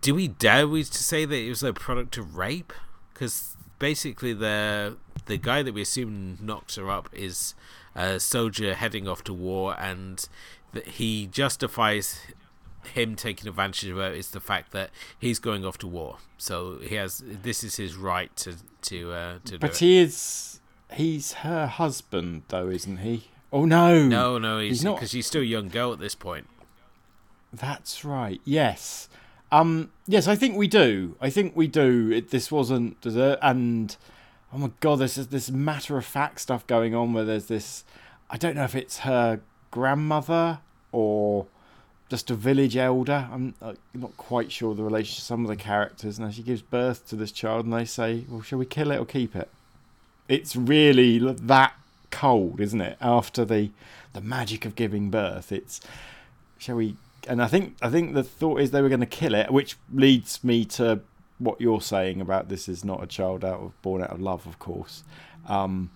do we dare we to say that it was a product of rape? Because basically, the the guy that we assume knocks her up is a soldier heading off to war, and that he justifies him taking advantage of her is the fact that he's going off to war. So he has this is his right to to uh, to. But he is he's her husband, though, isn't he? Oh no, no, no, he's, he's not because she's still a young girl at this point. That's right. Yes. Um, yes, I think we do. I think we do. It, this wasn't dessert, and oh my god, there's this matter of fact stuff going on where there's this. I don't know if it's her grandmother or just a village elder. I'm uh, not quite sure the relationship. Some of the characters now she gives birth to this child, and they say, "Well, shall we kill it or keep it?" It's really that cold, isn't it? After the the magic of giving birth, it's shall we and I think I think the thought is they were going to kill it, which leads me to what you're saying about this is not a child out of born out of love, of course. Um,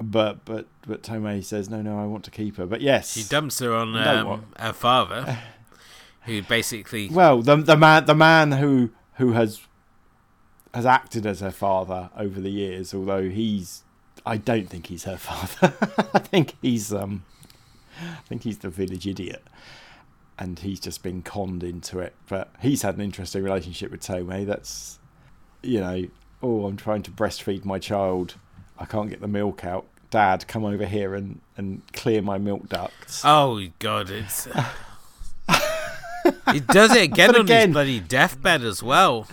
but but but Tomei says no, no, I want to keep her. But yes, he dumps her on um, her father, who basically well the the man the man who who has has acted as her father over the years, although he's I don't think he's her father. I think he's um I think he's the village idiot and he's just been conned into it. But he's had an interesting relationship with Tomei. That's, you know, oh, I'm trying to breastfeed my child. I can't get the milk out. Dad, come over here and, and clear my milk ducts. Oh, God, it's. he does it again on again, his bloody deathbed as well.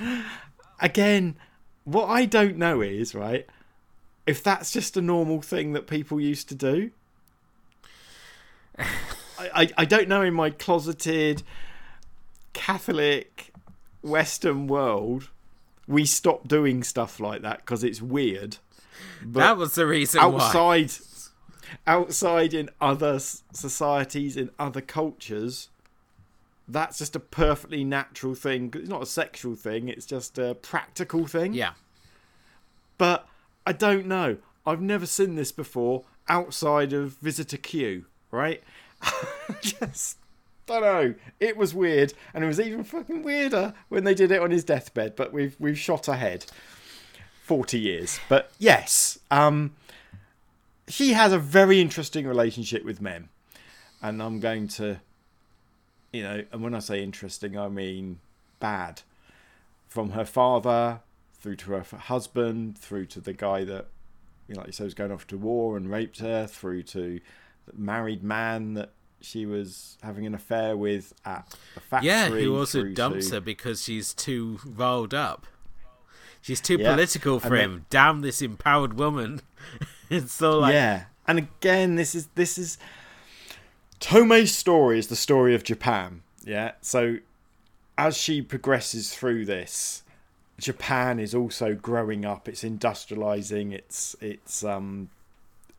Again, what I don't know is, right, if that's just a normal thing that people used to do. I, I don't know in my closeted Catholic Western world, we stop doing stuff like that because it's weird. But that was the reason outside, why. outside in other societies, in other cultures, that's just a perfectly natural thing. It's not a sexual thing; it's just a practical thing. Yeah. But I don't know. I've never seen this before outside of Visitor Q, right? just don't know. It was weird, and it was even fucking weirder when they did it on his deathbed. But we've we've shot ahead forty years. But yes, um, she has a very interesting relationship with men, and I'm going to, you know, and when I say interesting, I mean bad. From her father through to her husband, through to the guy that, you know, like you said, was going off to war and raped her, through to married man that she was having an affair with at the factory. Yeah, who also dumps to... her because she's too rolled up. She's too yeah. political for him. Then... Damn this empowered woman. it's so like Yeah. And again, this is this is Tomei's story is the story of Japan. Yeah. So as she progresses through this, Japan is also growing up. It's industrializing. It's it's um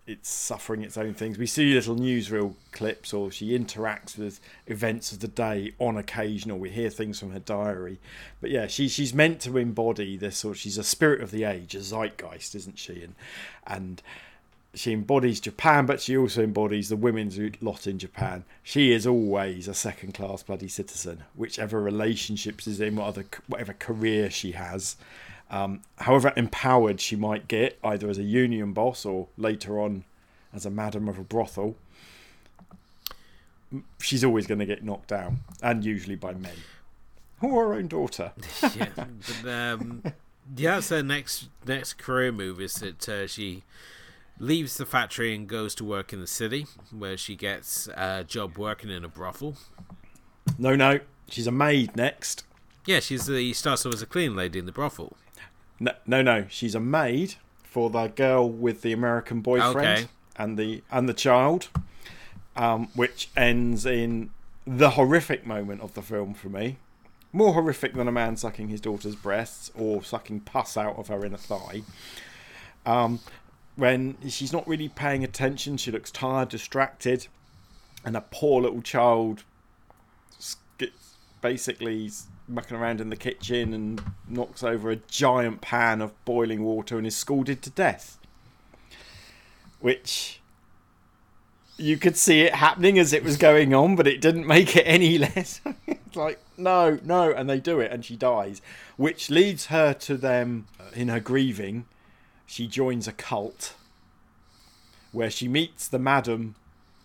it's suffering its own things. We see little newsreel clips, or she interacts with events of the day on occasion, or we hear things from her diary. But yeah, she she's meant to embody this, sort. she's a spirit of the age, a zeitgeist, isn't she? And and she embodies Japan, but she also embodies the women's lot in Japan. She is always a second class bloody citizen, whichever relationships is in, whatever, whatever career she has. Um, however empowered she might get, either as a union boss or later on as a madam of a brothel, she's always going to get knocked down, and usually by men. Or her own daughter. yeah, but, um, yeah, so next next career move is that uh, she leaves the factory and goes to work in the city, where she gets a job working in a brothel. No, no, she's a maid next. Yeah, she's the starts off as a clean lady in the brothel. No, no, no, she's a maid for the girl with the American boyfriend okay. and the and the child, um, which ends in the horrific moment of the film for me. More horrific than a man sucking his daughter's breasts or sucking pus out of her inner thigh. Um, when she's not really paying attention. She looks tired, distracted, and a poor little child basically mucking around in the kitchen and knocks over a giant pan of boiling water and is scalded to death. Which you could see it happening as it was going on, but it didn't make it any less. like, no, no, and they do it, and she dies, which leads her to them uh, in her grieving she joins a cult where she meets the madam.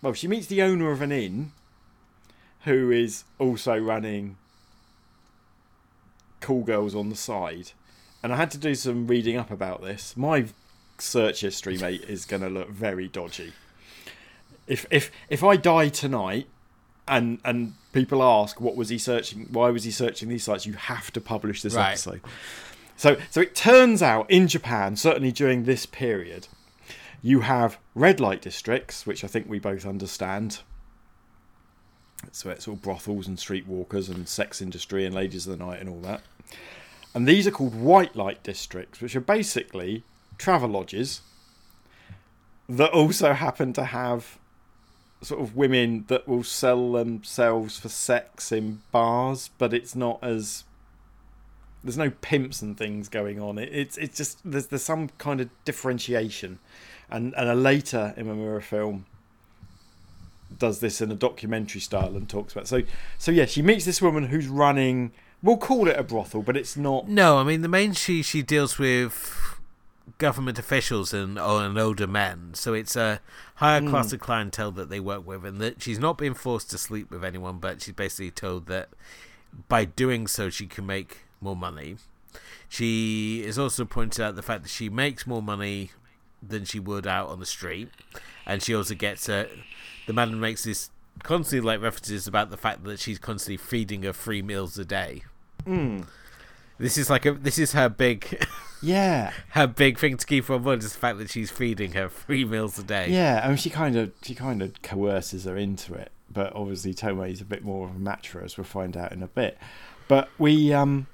Well, she meets the owner of an inn who is also running Call Girls on the side. And I had to do some reading up about this. My search history, mate, is going to look very dodgy. If if if I die tonight, and and people ask what was he searching, why was he searching these sites, you have to publish this right. episode. So, so it turns out in Japan, certainly during this period, you have red light districts, which I think we both understand. So it's all brothels and streetwalkers and sex industry and ladies of the night and all that. And these are called white light districts, which are basically travel lodges that also happen to have sort of women that will sell themselves for sex in bars, but it's not as there's no pimps and things going on. It, it's it's just there's there's some kind of differentiation, and and a later Imamura film does this in a documentary style and talks about so so yeah she meets this woman who's running we'll call it a brothel but it's not no i mean the main she she deals with government officials and, and older men so it's a higher mm. class of clientele that they work with and that she's not being forced to sleep with anyone but she's basically told that by doing so she can make more money. She is also pointed out the fact that she makes more money than she would out on the street, and she also gets a. The man makes this constantly like references about the fact that she's constantly feeding her three meals a day. Mm. This is like a this is her big yeah her big thing to keep on board is the fact that she's feeding her three meals a day. Yeah, I mean she kind of she kind of coerces her into it, but obviously Tomei's a bit more of a match for us. We'll find out in a bit. But we um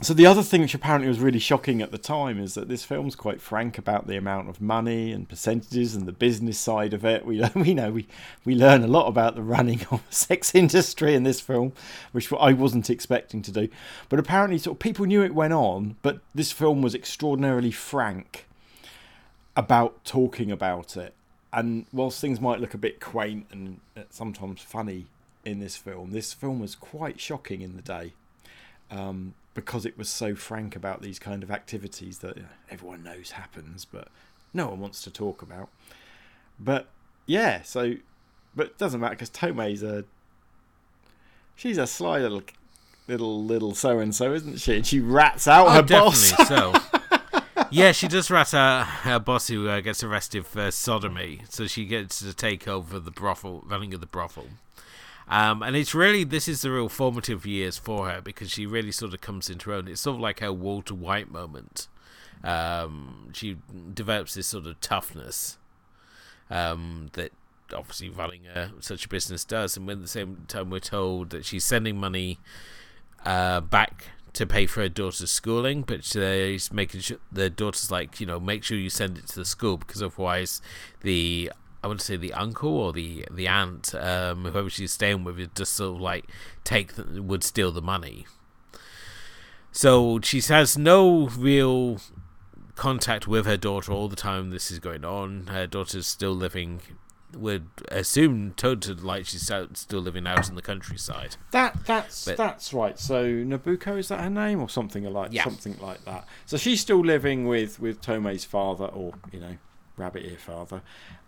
so the other thing which apparently was really shocking at the time is that this film's quite frank about the amount of money and percentages and the business side of it. We we know we we learn a lot about the running of the sex industry in this film, which I wasn't expecting to do. But apparently, sort of people knew it went on, but this film was extraordinarily frank about talking about it. And whilst things might look a bit quaint and sometimes funny in this film, this film was quite shocking in the day. Um, because it was so frank about these kind of activities that everyone knows happens, but no one wants to talk about. But yeah, so but it doesn't matter because Tomei's a she's a sly little little little so and so, isn't she? And she rats out oh, her boss. so. yeah, she does rat out her boss who uh, gets arrested for sodomy, so she gets to take over the brothel, running of the brothel. Um, and it's really this is the real formative years for her because she really sort of comes into her own. It's sort of like her Walter White moment. Um, she develops this sort of toughness um, that obviously running a, such a business does. And when at the same time we're told that she's sending money uh, back to pay for her daughter's schooling, but she's making sure the daughter's like, you know, make sure you send it to the school because otherwise, the I want to say the uncle or the the aunt, um, whoever she's staying with, would just sort of like take the, would steal the money. So she has no real contact with her daughter all the time this is going on. Her daughter's still living would assume total like she's out, still living out in the countryside. That that's But- that's right. So Nobuko is that her name or something like Yeah. something like that. So she's still living with with Tomei's father or you know rabbit ear father,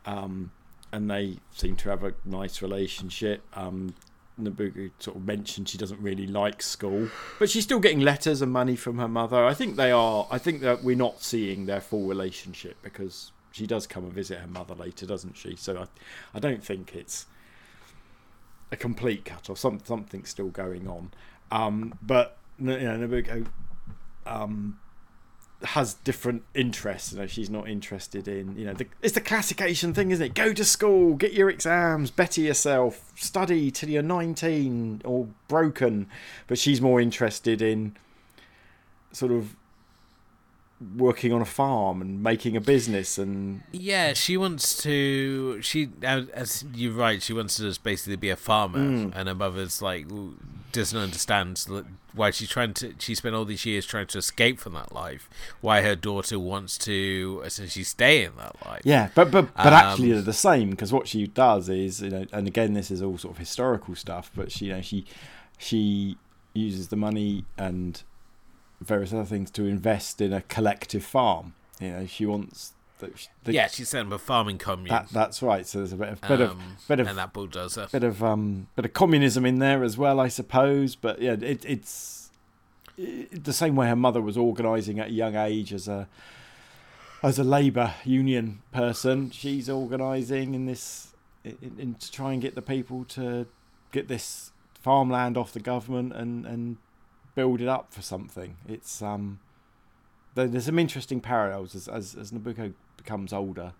um, and they seem to have a nice relationship. Um, Nobuko sort of mentioned she doesn't really like school, but she's still getting letters and money from her mother. I think they are. I think that we're not seeing their full relationship because she does come and visit her mother later, doesn't she? So I, I don't think it's a complete cut off. Some something's still going on, um, but you know, um, has different interests. You know, she's not interested in you know the, it's the classic Asian thing, isn't it? Go to school, get your exams, better yourself, study till you're nineteen or broken. But she's more interested in sort of working on a farm and making a business and Yeah, she wants to. She, as you're right, she wants to just basically be a farmer, Mm. and her mother's like doesn't understand why she's trying to. She spent all these years trying to escape from that life. Why her daughter wants to essentially stay in that life. Yeah, but but but Um, actually they're the same because what she does is you know, and again this is all sort of historical stuff, but she you know she she uses the money and various other things to invest in a collective farm. You know, she wants the, the, yeah, she's set up a farming commune. that that's right. So there's a bit of bit of um, bit of and that bulldozer. bit of um bit of communism in there as well, I suppose. But yeah, it, it's it, the same way her mother was organising at a young age as a as a labour union person. She's organising in this in, in to try and get the people to get this farmland off the government and and build it up for something. It's um there's some interesting parallels as as, as Nobuko becomes older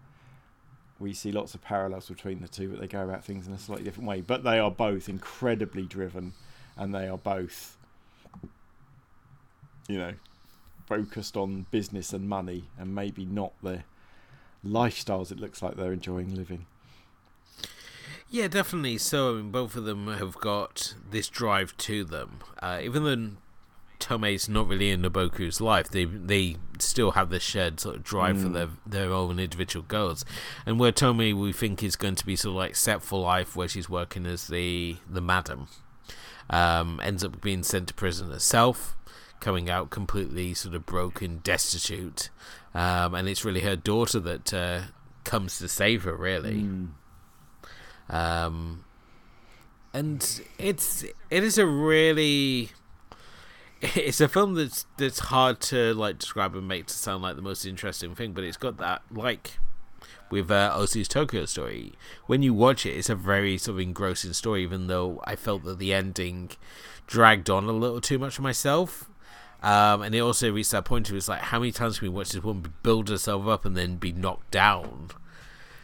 we see lots of parallels between the two, but they go about things in a slightly different way. But they are both incredibly driven, and they are both, you know, focused on business and money, and maybe not the lifestyles it looks like they're enjoying living. Yeah, definitely. So I mean, both of them have got this drive to them. Uh, even though Tomei's not really in Nobuko's life, they they still have this shared sort of drive for Mm. their their own individual goals. And where Tomei we think is going to be sort of like set for life, where she's working as the the madam, um, ends up being sent to prison herself, coming out completely sort of broken, destitute, um, and it's really her daughter that uh, comes to save her. Really. Mm. Um, and it's it is a really it's a film that's that's hard to like describe and make to sound like the most interesting thing, but it's got that like with uh, Tokyo Story. When you watch it, it's a very sort of engrossing story, even though I felt that the ending dragged on a little too much for myself. Um, and it also reached that point where it's like, how many times can we watch this woman build herself up and then be knocked down?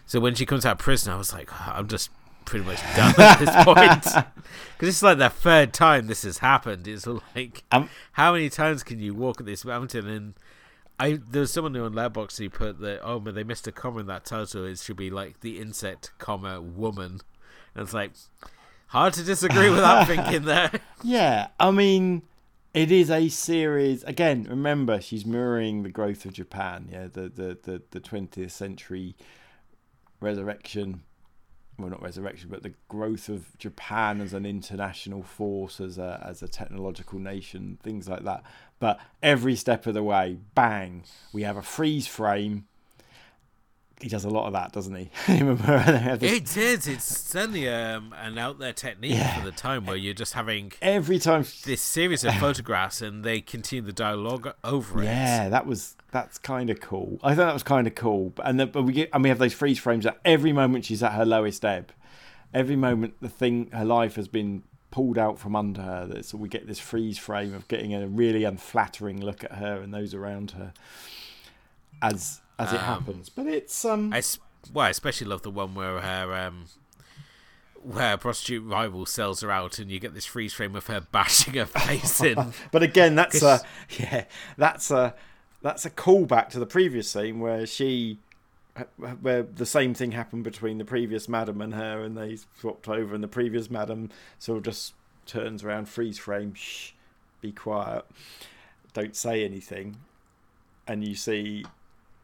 So when she comes out of prison, I was like, I'm just pretty much done at this point. Because it's like the third time this has happened. It's like, Um, how many times can you walk at this mountain? And I there was someone who on Letterboxd who put that, oh, but they missed a comma in that title. It should be like the insect, comma, woman. And it's like, hard to disagree with that thinking there. Yeah, I mean, it is a series. Again, remember, she's mirroring the growth of Japan. Yeah, the the the the twentieth century resurrection. Well, not resurrection, but the growth of Japan as an international force, as a as a technological nation, things like that. But every step of the way, bang, we have a freeze frame. He does a lot of that, doesn't he? remember, they have this- It is. It's certainly um, an out there technique Yeah. for the time where you're just having every time this series of photographs and they continue the dialogue over it. Yeah, that was that's kind of cool. I thought that was kind of cool. But- And then, but we get and we have those freeze frames at every moment she's at her lowest ebb. Every moment the thing her life has been pulled out from under her. That so we get this freeze frame of getting a really unflattering look at her and those around her as as it Um, happens. But it's um I well, I especially love the one where her um, where a prostitute rival sells her out, and you get this freeze frame of her bashing her face in. But again, that's a yeah, that's a that's a callback to the previous scene where she where the same thing happened between the previous madam and her, and they swapped over, and the previous madam sort of just turns around, freeze frame, shh, be quiet, don't say anything, and you see.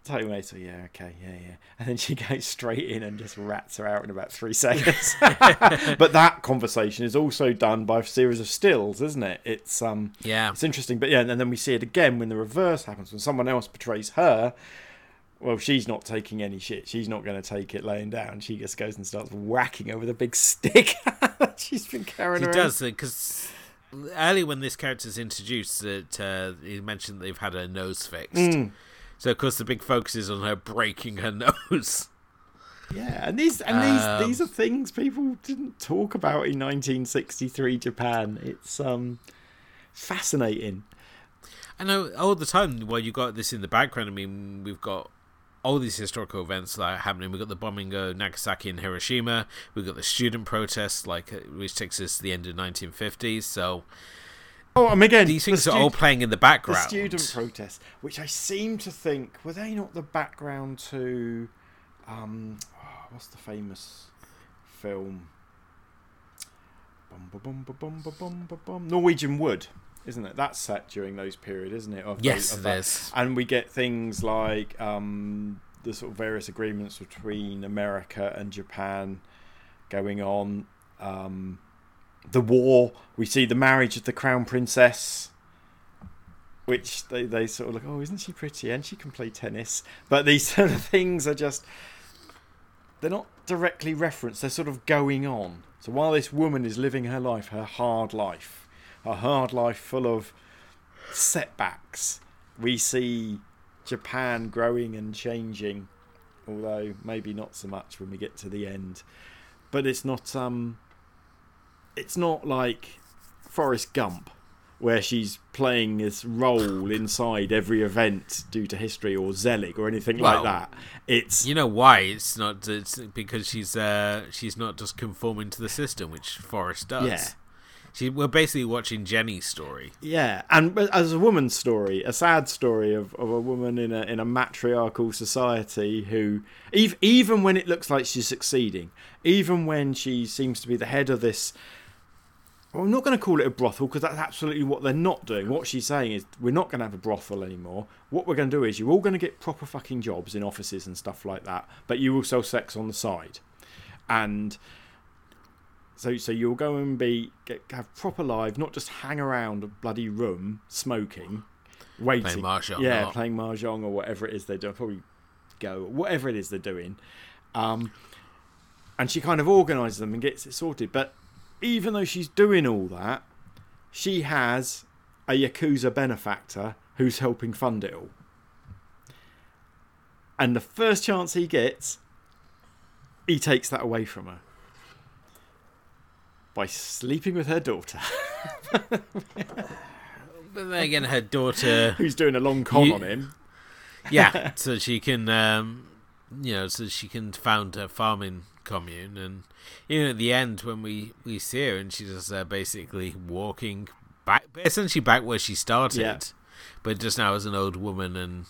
Tomato, yeah, okay, yeah, yeah. And then she goes straight in and just rats her out in about three seconds. but that conversation is also done by a series of stills, isn't it? It's um Yeah. it's interesting, but yeah, and then we see it again when the reverse happens when someone else betrays her. Well, she's not taking any shit. She's not going to take it laying down. She just goes and starts whacking her with a big stick. that she's been carrying She around. does because early when this character's introduced, that uh, he mentioned they've had her nose fixed. Mm. So of course the big focus is on her breaking her nose. Yeah, and these and Um, these these are things people didn't talk about in 1963 Japan. It's um fascinating. I know all the time while you got this in the background. I mean, we've got all these historical events that are happening. We've got the bombing of Nagasaki and Hiroshima. We've got the student protests, like uh, which takes us to the end of 1950s. So Oh, and again, these the things are all playing in the the background. student protests, which I seem to think were they not the background to, um, oh, what's the famous film? Bum, bum, bum, ba, bum, bum. Norwegian Wood, isn't it? That's set during those period, isn't it? Of yes, those- of it is. and we get things like um, the sort of various agreements between America and Japan going on. Um, the war. We see the marriage of the crown princess, which they, they sort of look, oh, isn't she pretty? And she can play tennis. But these sort of things are just, they're not directly referenced. They're sort of going on. So while this woman is living her life, her hard life, a hard life full of setbacks, we see Japan growing and changing, although maybe not so much when we get to the end. But it's not um it's not like Forrest Gump where she's playing this role inside every event due to history or Zelig or anything Well, like that. It's You know why? It's not. It's because she's uh, she's not just conforming to the system, which Forrest does. Yeah. She, we're basically watching Jenny's story. Yeah, and as a woman's story, a sad story of, of a woman in a in a matriarchal society who, even even when it looks like she's succeeding, even when she seems to be the head of this. Well, I'm not going to call it a brothel because that's absolutely what they're not doing. What she's saying is, we're not going to have a brothel anymore. What we're going to do is, you're all going to get proper fucking jobs in offices and stuff like that, but you will sell sex on the side. And so, so you'll go and be get, have proper live, not just hang around a bloody room smoking, waiting, Playing mahjong yeah, playing mahjong or whatever it is they're doing. Probably go whatever it is they're doing. Um, and she kind of organises them and gets it sorted. But even though she's doing all that, she has a yakuza benefactor who's helping fund it all. And the first chance he gets, he takes that away from her by sleeping with her daughter, But then again, her daughter, who's doing a long con You- on him. yeah, so she can, um, you know, so she can found her farming commune, and you know, at the end when we we see her, and she's just uh, basically walking back, essentially back where she started, Yeah. but just now as an old woman and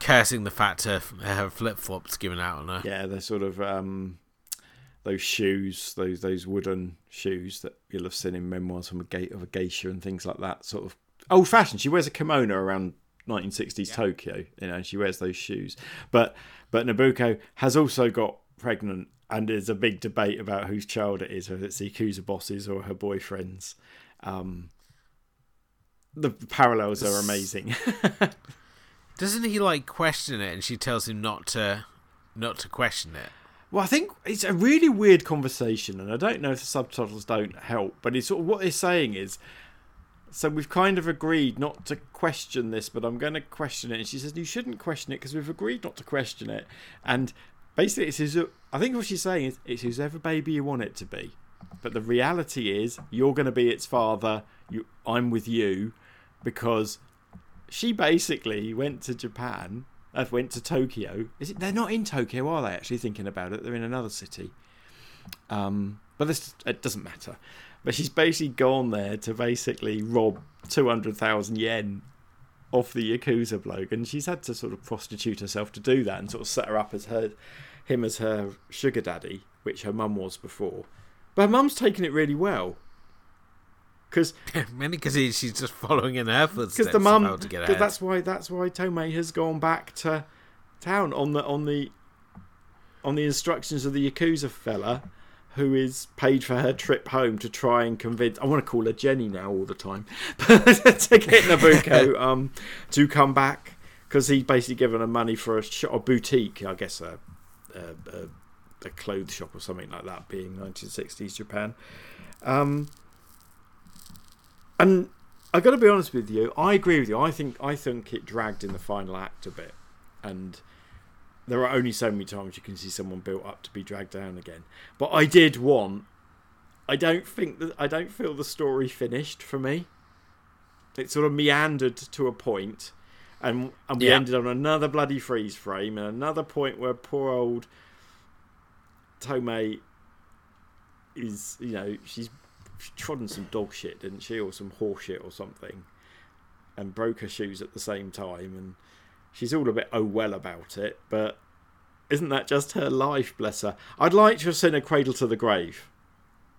cursing the fact her her flip flops given out on her. Yeah, they're sort of um, those shoes, those those wooden shoes that you'll have seen in memoirs from a gate of a geisha and things like that. Sort of old fashioned. She wears a kimono around 1960s Tokyo, you know, and she wears those shoes. But but Nobuko has also got pregnant, and there's a big debate about whose child it is, whether it's the Yakuza bosses or her boyfriends. Um, the parallels are amazing. Doesn't he like question it, and she tells him not to not to question it? Well, I think it's a really weird conversation, and I don't know if the subtitles don't help, but it's sort of what they're saying is. So we've kind of agreed not to question this, but I'm going to question it. And she says you shouldn't question it because we've agreed not to question it. And basically, it's who's, I think what she's saying is it's whoever baby you want it to be. But the reality is you're going to be its father. You, I'm with you, because she basically went to Japan. Uh, went to Tokyo. Is it? They're not in Tokyo, are they? Actually, thinking about it, they're in another city. Um, but this it doesn't matter. But she's basically gone there to basically rob two hundred thousand yen off the yakuza bloke, and she's had to sort of prostitute herself to do that, and sort of set her up as her him as her sugar daddy, which her mum was before. But her mum's taken it really well. Because mainly because she's just following in her footsteps. because the mum, about to get cause ahead. that's why that's why Tomei has gone back to town on the on the on the instructions of the yakuza fella, who is paid for her trip home to try and convince. I want to call her Jenny now all the time to get Nobuko um to come back because he's basically given her money for a shop, a boutique, I guess a a, a a clothes shop or something like that, being 1960s Japan. Um, and I've got to be honest with you. I agree with you. I think I think it dragged in the final act a bit, and there are only so many times you can see someone built up to be dragged down again. But I did want. I don't think that I don't feel the story finished for me. It sort of meandered to a point, and and we Yeah. ended on another bloody freeze frame and another point where poor old Tomei is you know she's trodden some dog shit, didn't she, or some horse shit or something, and broke her shoes at the same time, and she's all a bit oh well about it, but isn't that just her life, bless her? I'd like to have seen her cradle to the grave,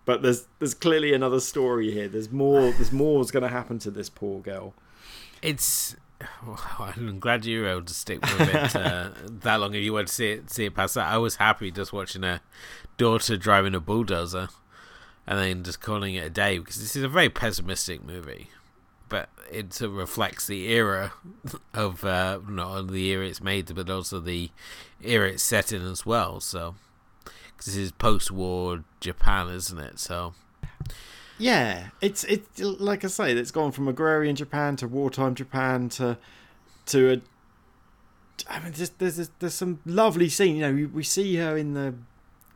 but there's there's clearly another story here. There's more. There's more's going to happen to this poor girl. It's. well, I'm glad you were able to stick with it uh, that long. If you went to see it, see it past that, I was happy just watching a daughter driving a bulldozer, and then just calling it a day because this is a very pessimistic movie, but it sort of reflects the era of uh, not only the era it's made, but also the era it's set in as well. So, because this is post-war Japan, isn't it? So, Yeah, it's it's like I say, it's gone from agrarian Japan to wartime Japan to to a. I mean, there's there's there's some lovely scenes. You know, we, we see her in the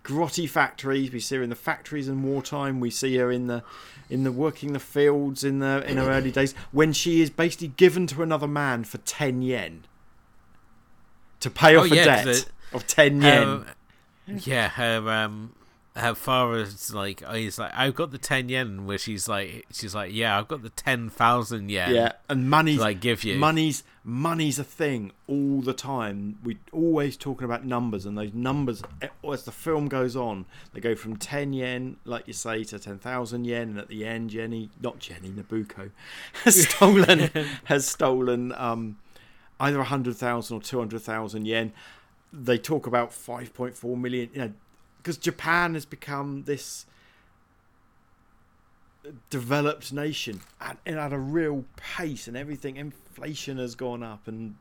grotty factories. We see her in the factories in wartime. We see her in the in the working the fields in the in her early days when she is basically given to another man for ten yen to pay Oh, off a yeah, 'cause debt it- of ten yen. Um, yeah, her um, her father's like, oh, he's like, I've got the ten yen, where she's like, she's like, yeah, I've got the ten thousand yen. Yeah, and money's to, like give you. money's money's a thing all the time. We always talking about numbers, and those numbers eh, as the film goes on, they go from ten yen, like you say, to ten thousand yen, and at the end, Jenny, not Jenny, Nobuko, has stolen has stolen um, either a hundred thousand or two hundred thousand yen. They talk about five point four million, you know, because Japan has become this developed nation at, and at a real pace and everything inflation has gone up and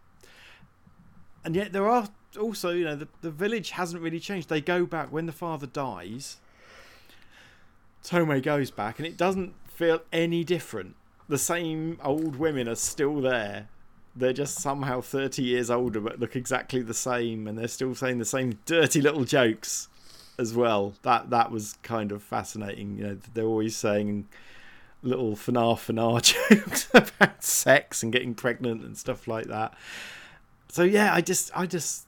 and yet there are also you know the, the village hasn't really changed. They go back when the father dies Tomei goes back and it doesn't feel any different. The same old women are still there. They're just somehow 30 years older but look exactly the same and they're still saying the same dirty little jokes as well. That that was kind of fascinating. You know, they're always saying little fanar fanar jokes about sex and getting pregnant and stuff like that. So yeah, I just I just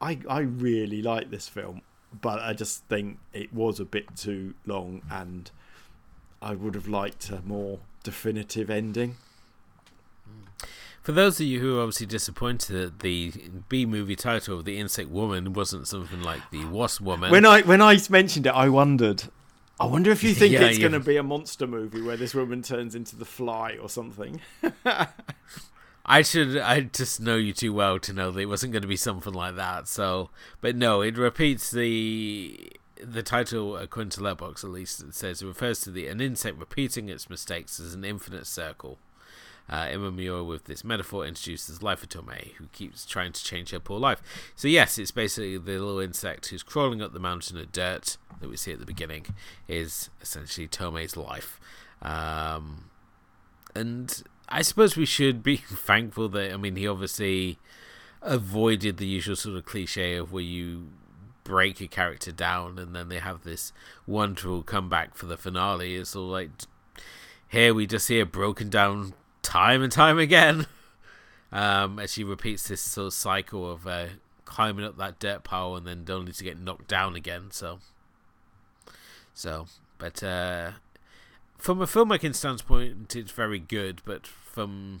I I really like this film, but I just think it was a bit too long and I would have liked a more definitive ending. For those of you who are obviously disappointed that the B movie title of the Insect Woman wasn't something like the Wasp Woman, When I when I mentioned it, I wondered. I wonder if you think Yeah, it's yeah. going to be a monster movie where this woman turns into the fly or something. I should I just know you too well to know that it wasn't going to be something like that. So, but no, it repeats the the title according to Letterboxd at least. It says it refers to the an insect repeating its mistakes as an infinite circle. Uh, Imamura with this metaphor introduces life of Tomei, who keeps trying to change her poor life. So yes, it's basically the little insect who's crawling up the mountain of dirt that we see at the beginning is essentially Tomei's life. Um, and I suppose we should be thankful that I mean he obviously avoided the usual sort of cliche of where you break a character down and then they have this wonderful comeback for the finale. It's all like here we just see her broken down time and time again. Um, as she repeats this sort of cycle of uh, climbing up that dirt pile and then only to get knocked down again. So So, but uh, from a filmmaking standpoint, it's very good. But from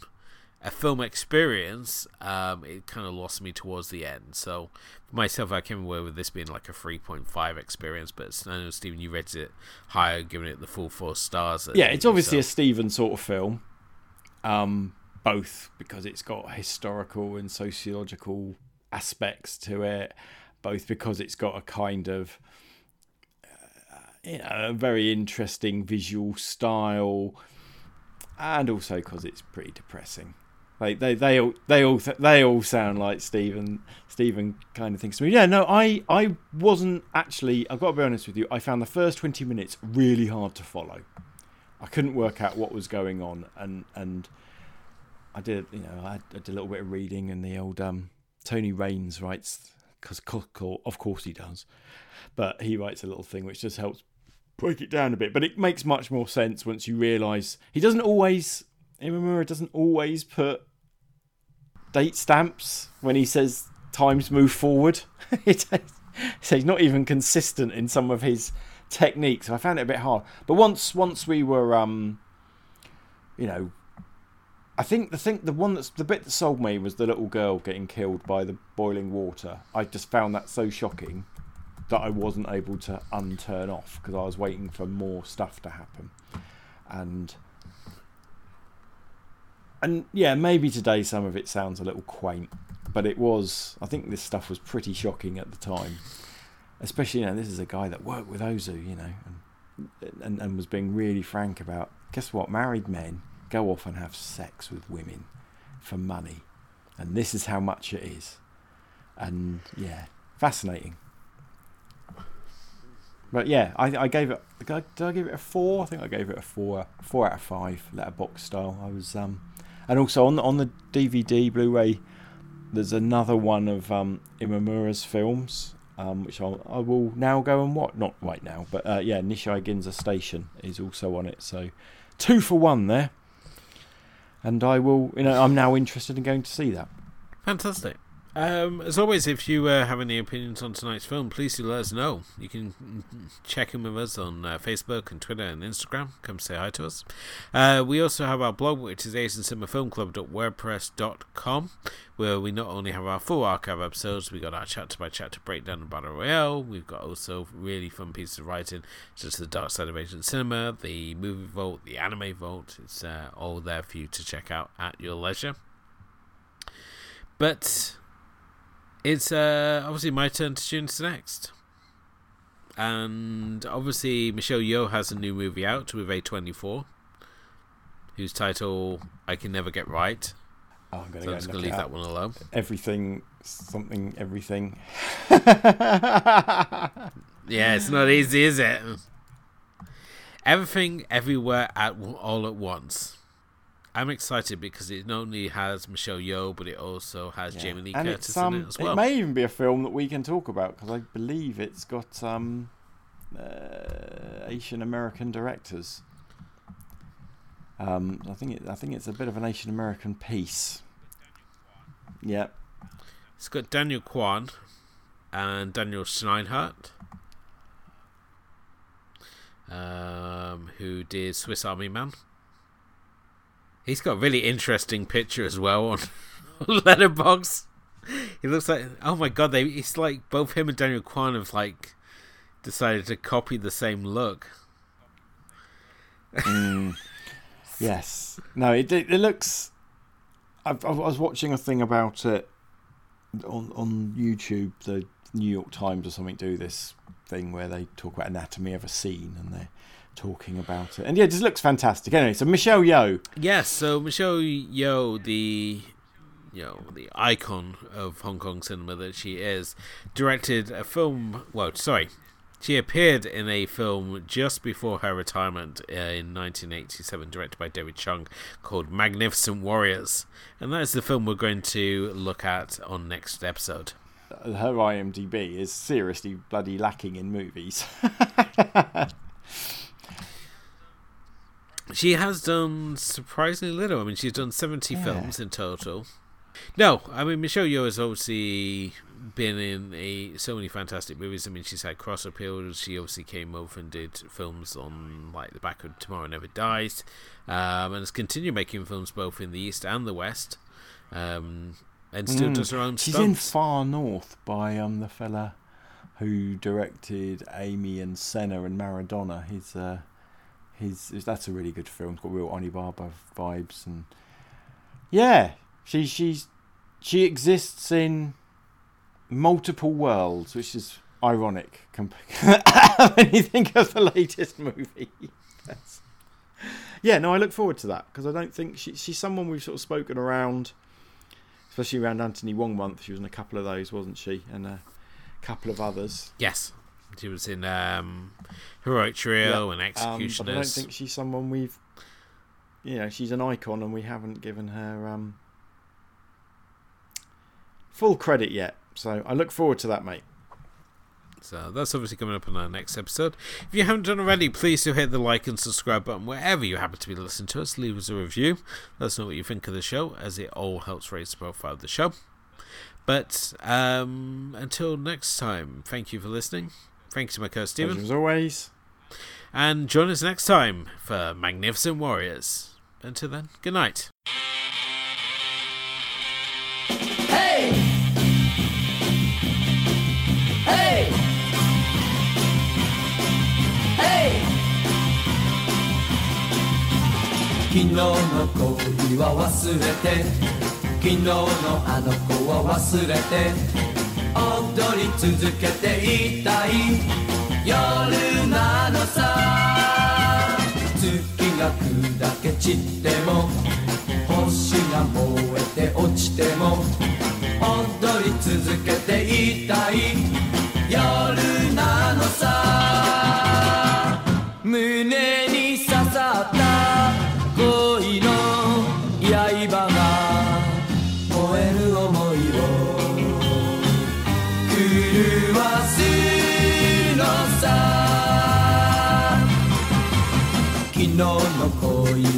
a film experience, um, it kind of lost me towards the end. So for myself, I came away with this being like a 3.5 experience. But I know, Stephen, you rated it higher, giving it the full four stars. Yeah, it's obviously so. a Stephen sort of film. Um, both because it's got historical and sociological aspects to it, both because it's got a kind of uh, you know a very interesting visual style, and also because it's pretty depressing. Like they they all they all they all sound like Stephen Stephen kind of things to me. Yeah, no, I I wasn't actually. I've got to be honest with you. I found the first twenty minutes really hard to follow. I couldn't work out what was going on, and and I did you know I, did a little bit of reading, and the old um, Tony Rayns writes because of course he does, but he writes a little thing which just helps break it down a bit. But it makes much more sense once you realise he doesn't always. Imamura doesn't always put date stamps when he says times move forward. so he's not even consistent in some of his techniques. I found it a bit hard. But once once we were um you know I think the thing the one that's the bit that sold me was the little girl getting killed by the boiling water. I just found that so shocking that I wasn't able to unturn off because I was waiting for more stuff to happen. And and yeah, maybe today some of it sounds a little quaint, but it was. I think this stuff was pretty shocking at the time, especially you know this is a guy that worked with Ozu, you know, and and, and was being really frank about. Guess what? Married men go off and have sex with women for money, and this is how much it is, and yeah, fascinating. But yeah, I, I gave it. Did I, did I give it a four? I think I gave it a four, four out of five, letterbox style. I was um, and also on the, on the DVD Blu-ray, there's another one of um, Imamura's films, um, which I'll, I will now go and watch. Not right now, but uh, yeah, Nishi-Ginza Station is also on it. So two for one there, and I will. You know, I'm now interested in going to see that. Fantastic. Um, as always, if you uh, have any opinions on tonight's film, please do let us know. You can check in with us on uh, Facebook and Twitter and Instagram. Come say hi to us. Uh, we also have our blog, which is asiancinemafilmclub.wordpress.com, where we not only have our full archive episodes, we got our chapter by chapter breakdown of Battle Royale. We've got also really fun pieces of writing, such as the Dark Side of Asian Cinema, the Movie Vault, the Anime Vault. It's uh, all there for you to check out at your leisure. But it's uh, obviously my turn to tune to next. And obviously, Michelle Yeoh has a new movie out with A24, whose title I Can Never Get Right. Oh, I'm going so to I'm just going to leave that one alone. Everything, something, everything. yeah, it's not easy, is it? Everything, everywhere, at all at once. I'm excited because it not only has Michelle Yeoh, but it also has yeah. Jamie Lee and Curtis um, in it as well. It may even be a film that we can talk about because I believe it's got um, uh, Asian American directors. Um, I think it, I think it's a bit of an Asian American piece. Yep. It's got Daniel Kwan and Daniel Scheinert, um, who did Swiss Army Man. He's got a really interesting picture as well on, Letterbox. He looks like oh my god, they it's like both him and Daniel Kwan have like decided to copy the same look. Mm, yes. No, it it looks. I, I was watching a thing about it on on YouTube. The New York Times or something do this thing where they talk about anatomy of a scene and they talking about it. And yeah, it just looks fantastic. Anyway, so Michelle Yeoh. Yes, so Michelle Yeoh, the you know the icon of Hong Kong cinema that she is, directed a film. Well, sorry, she appeared in a film just before her retirement uh, in 1987, directed by David Chung, called Magnificent Warriors, and that is the film we're going to look at on next episode. Her IMDb is seriously bloody lacking in movies. She has done surprisingly little. I mean, she's done 70 yeah. films in total. No, I mean Michelle Yeoh has obviously been in a so many fantastic movies. I mean, she's had cross appeals. She obviously came over and did films on like the back of Tomorrow Never Dies, um, and has continued making films both in the East and the West, um, and still Mm. does her own She's stunts. in Far North by um the fella who directed Amy and Senna and Maradona. He's uh he's that's a really good film. It's got real Onibaba vibes and yeah, she she's she exists in multiple worlds, which is ironic comp- when you think of the latest movie. Yeah, no, I look forward to that because I don't think she, she's someone we've sort of spoken around, especially around Anthony Wong month. She was in a couple of those, wasn't she? And a couple of others. Yes, she was in um, Heroic Trio and Um, but I don't think she's someone we've, you know, she's an icon and we haven't given her um, full credit yet. So I look forward to that, mate. So that's obviously coming up in our next episode. If you haven't done already, please do hit the like and subscribe button wherever you happen to be listening to us. Leave us a review. Let us know what you think of the show, as it all helps raise the profile of the show. But um, until next time, thank you for listening. Thank you to my co Pleasure Stephen. As always. And join us next time for Magnificent Warriors. Until then, good night. Hey! Hey! Hey! 昨日の恋は忘れて昨日のあの子は忘れて 踊り続けていたい。夜なのさ月が砕け散っても星が燃えて落ちても。踊り続けていたい夜なのさ胸恋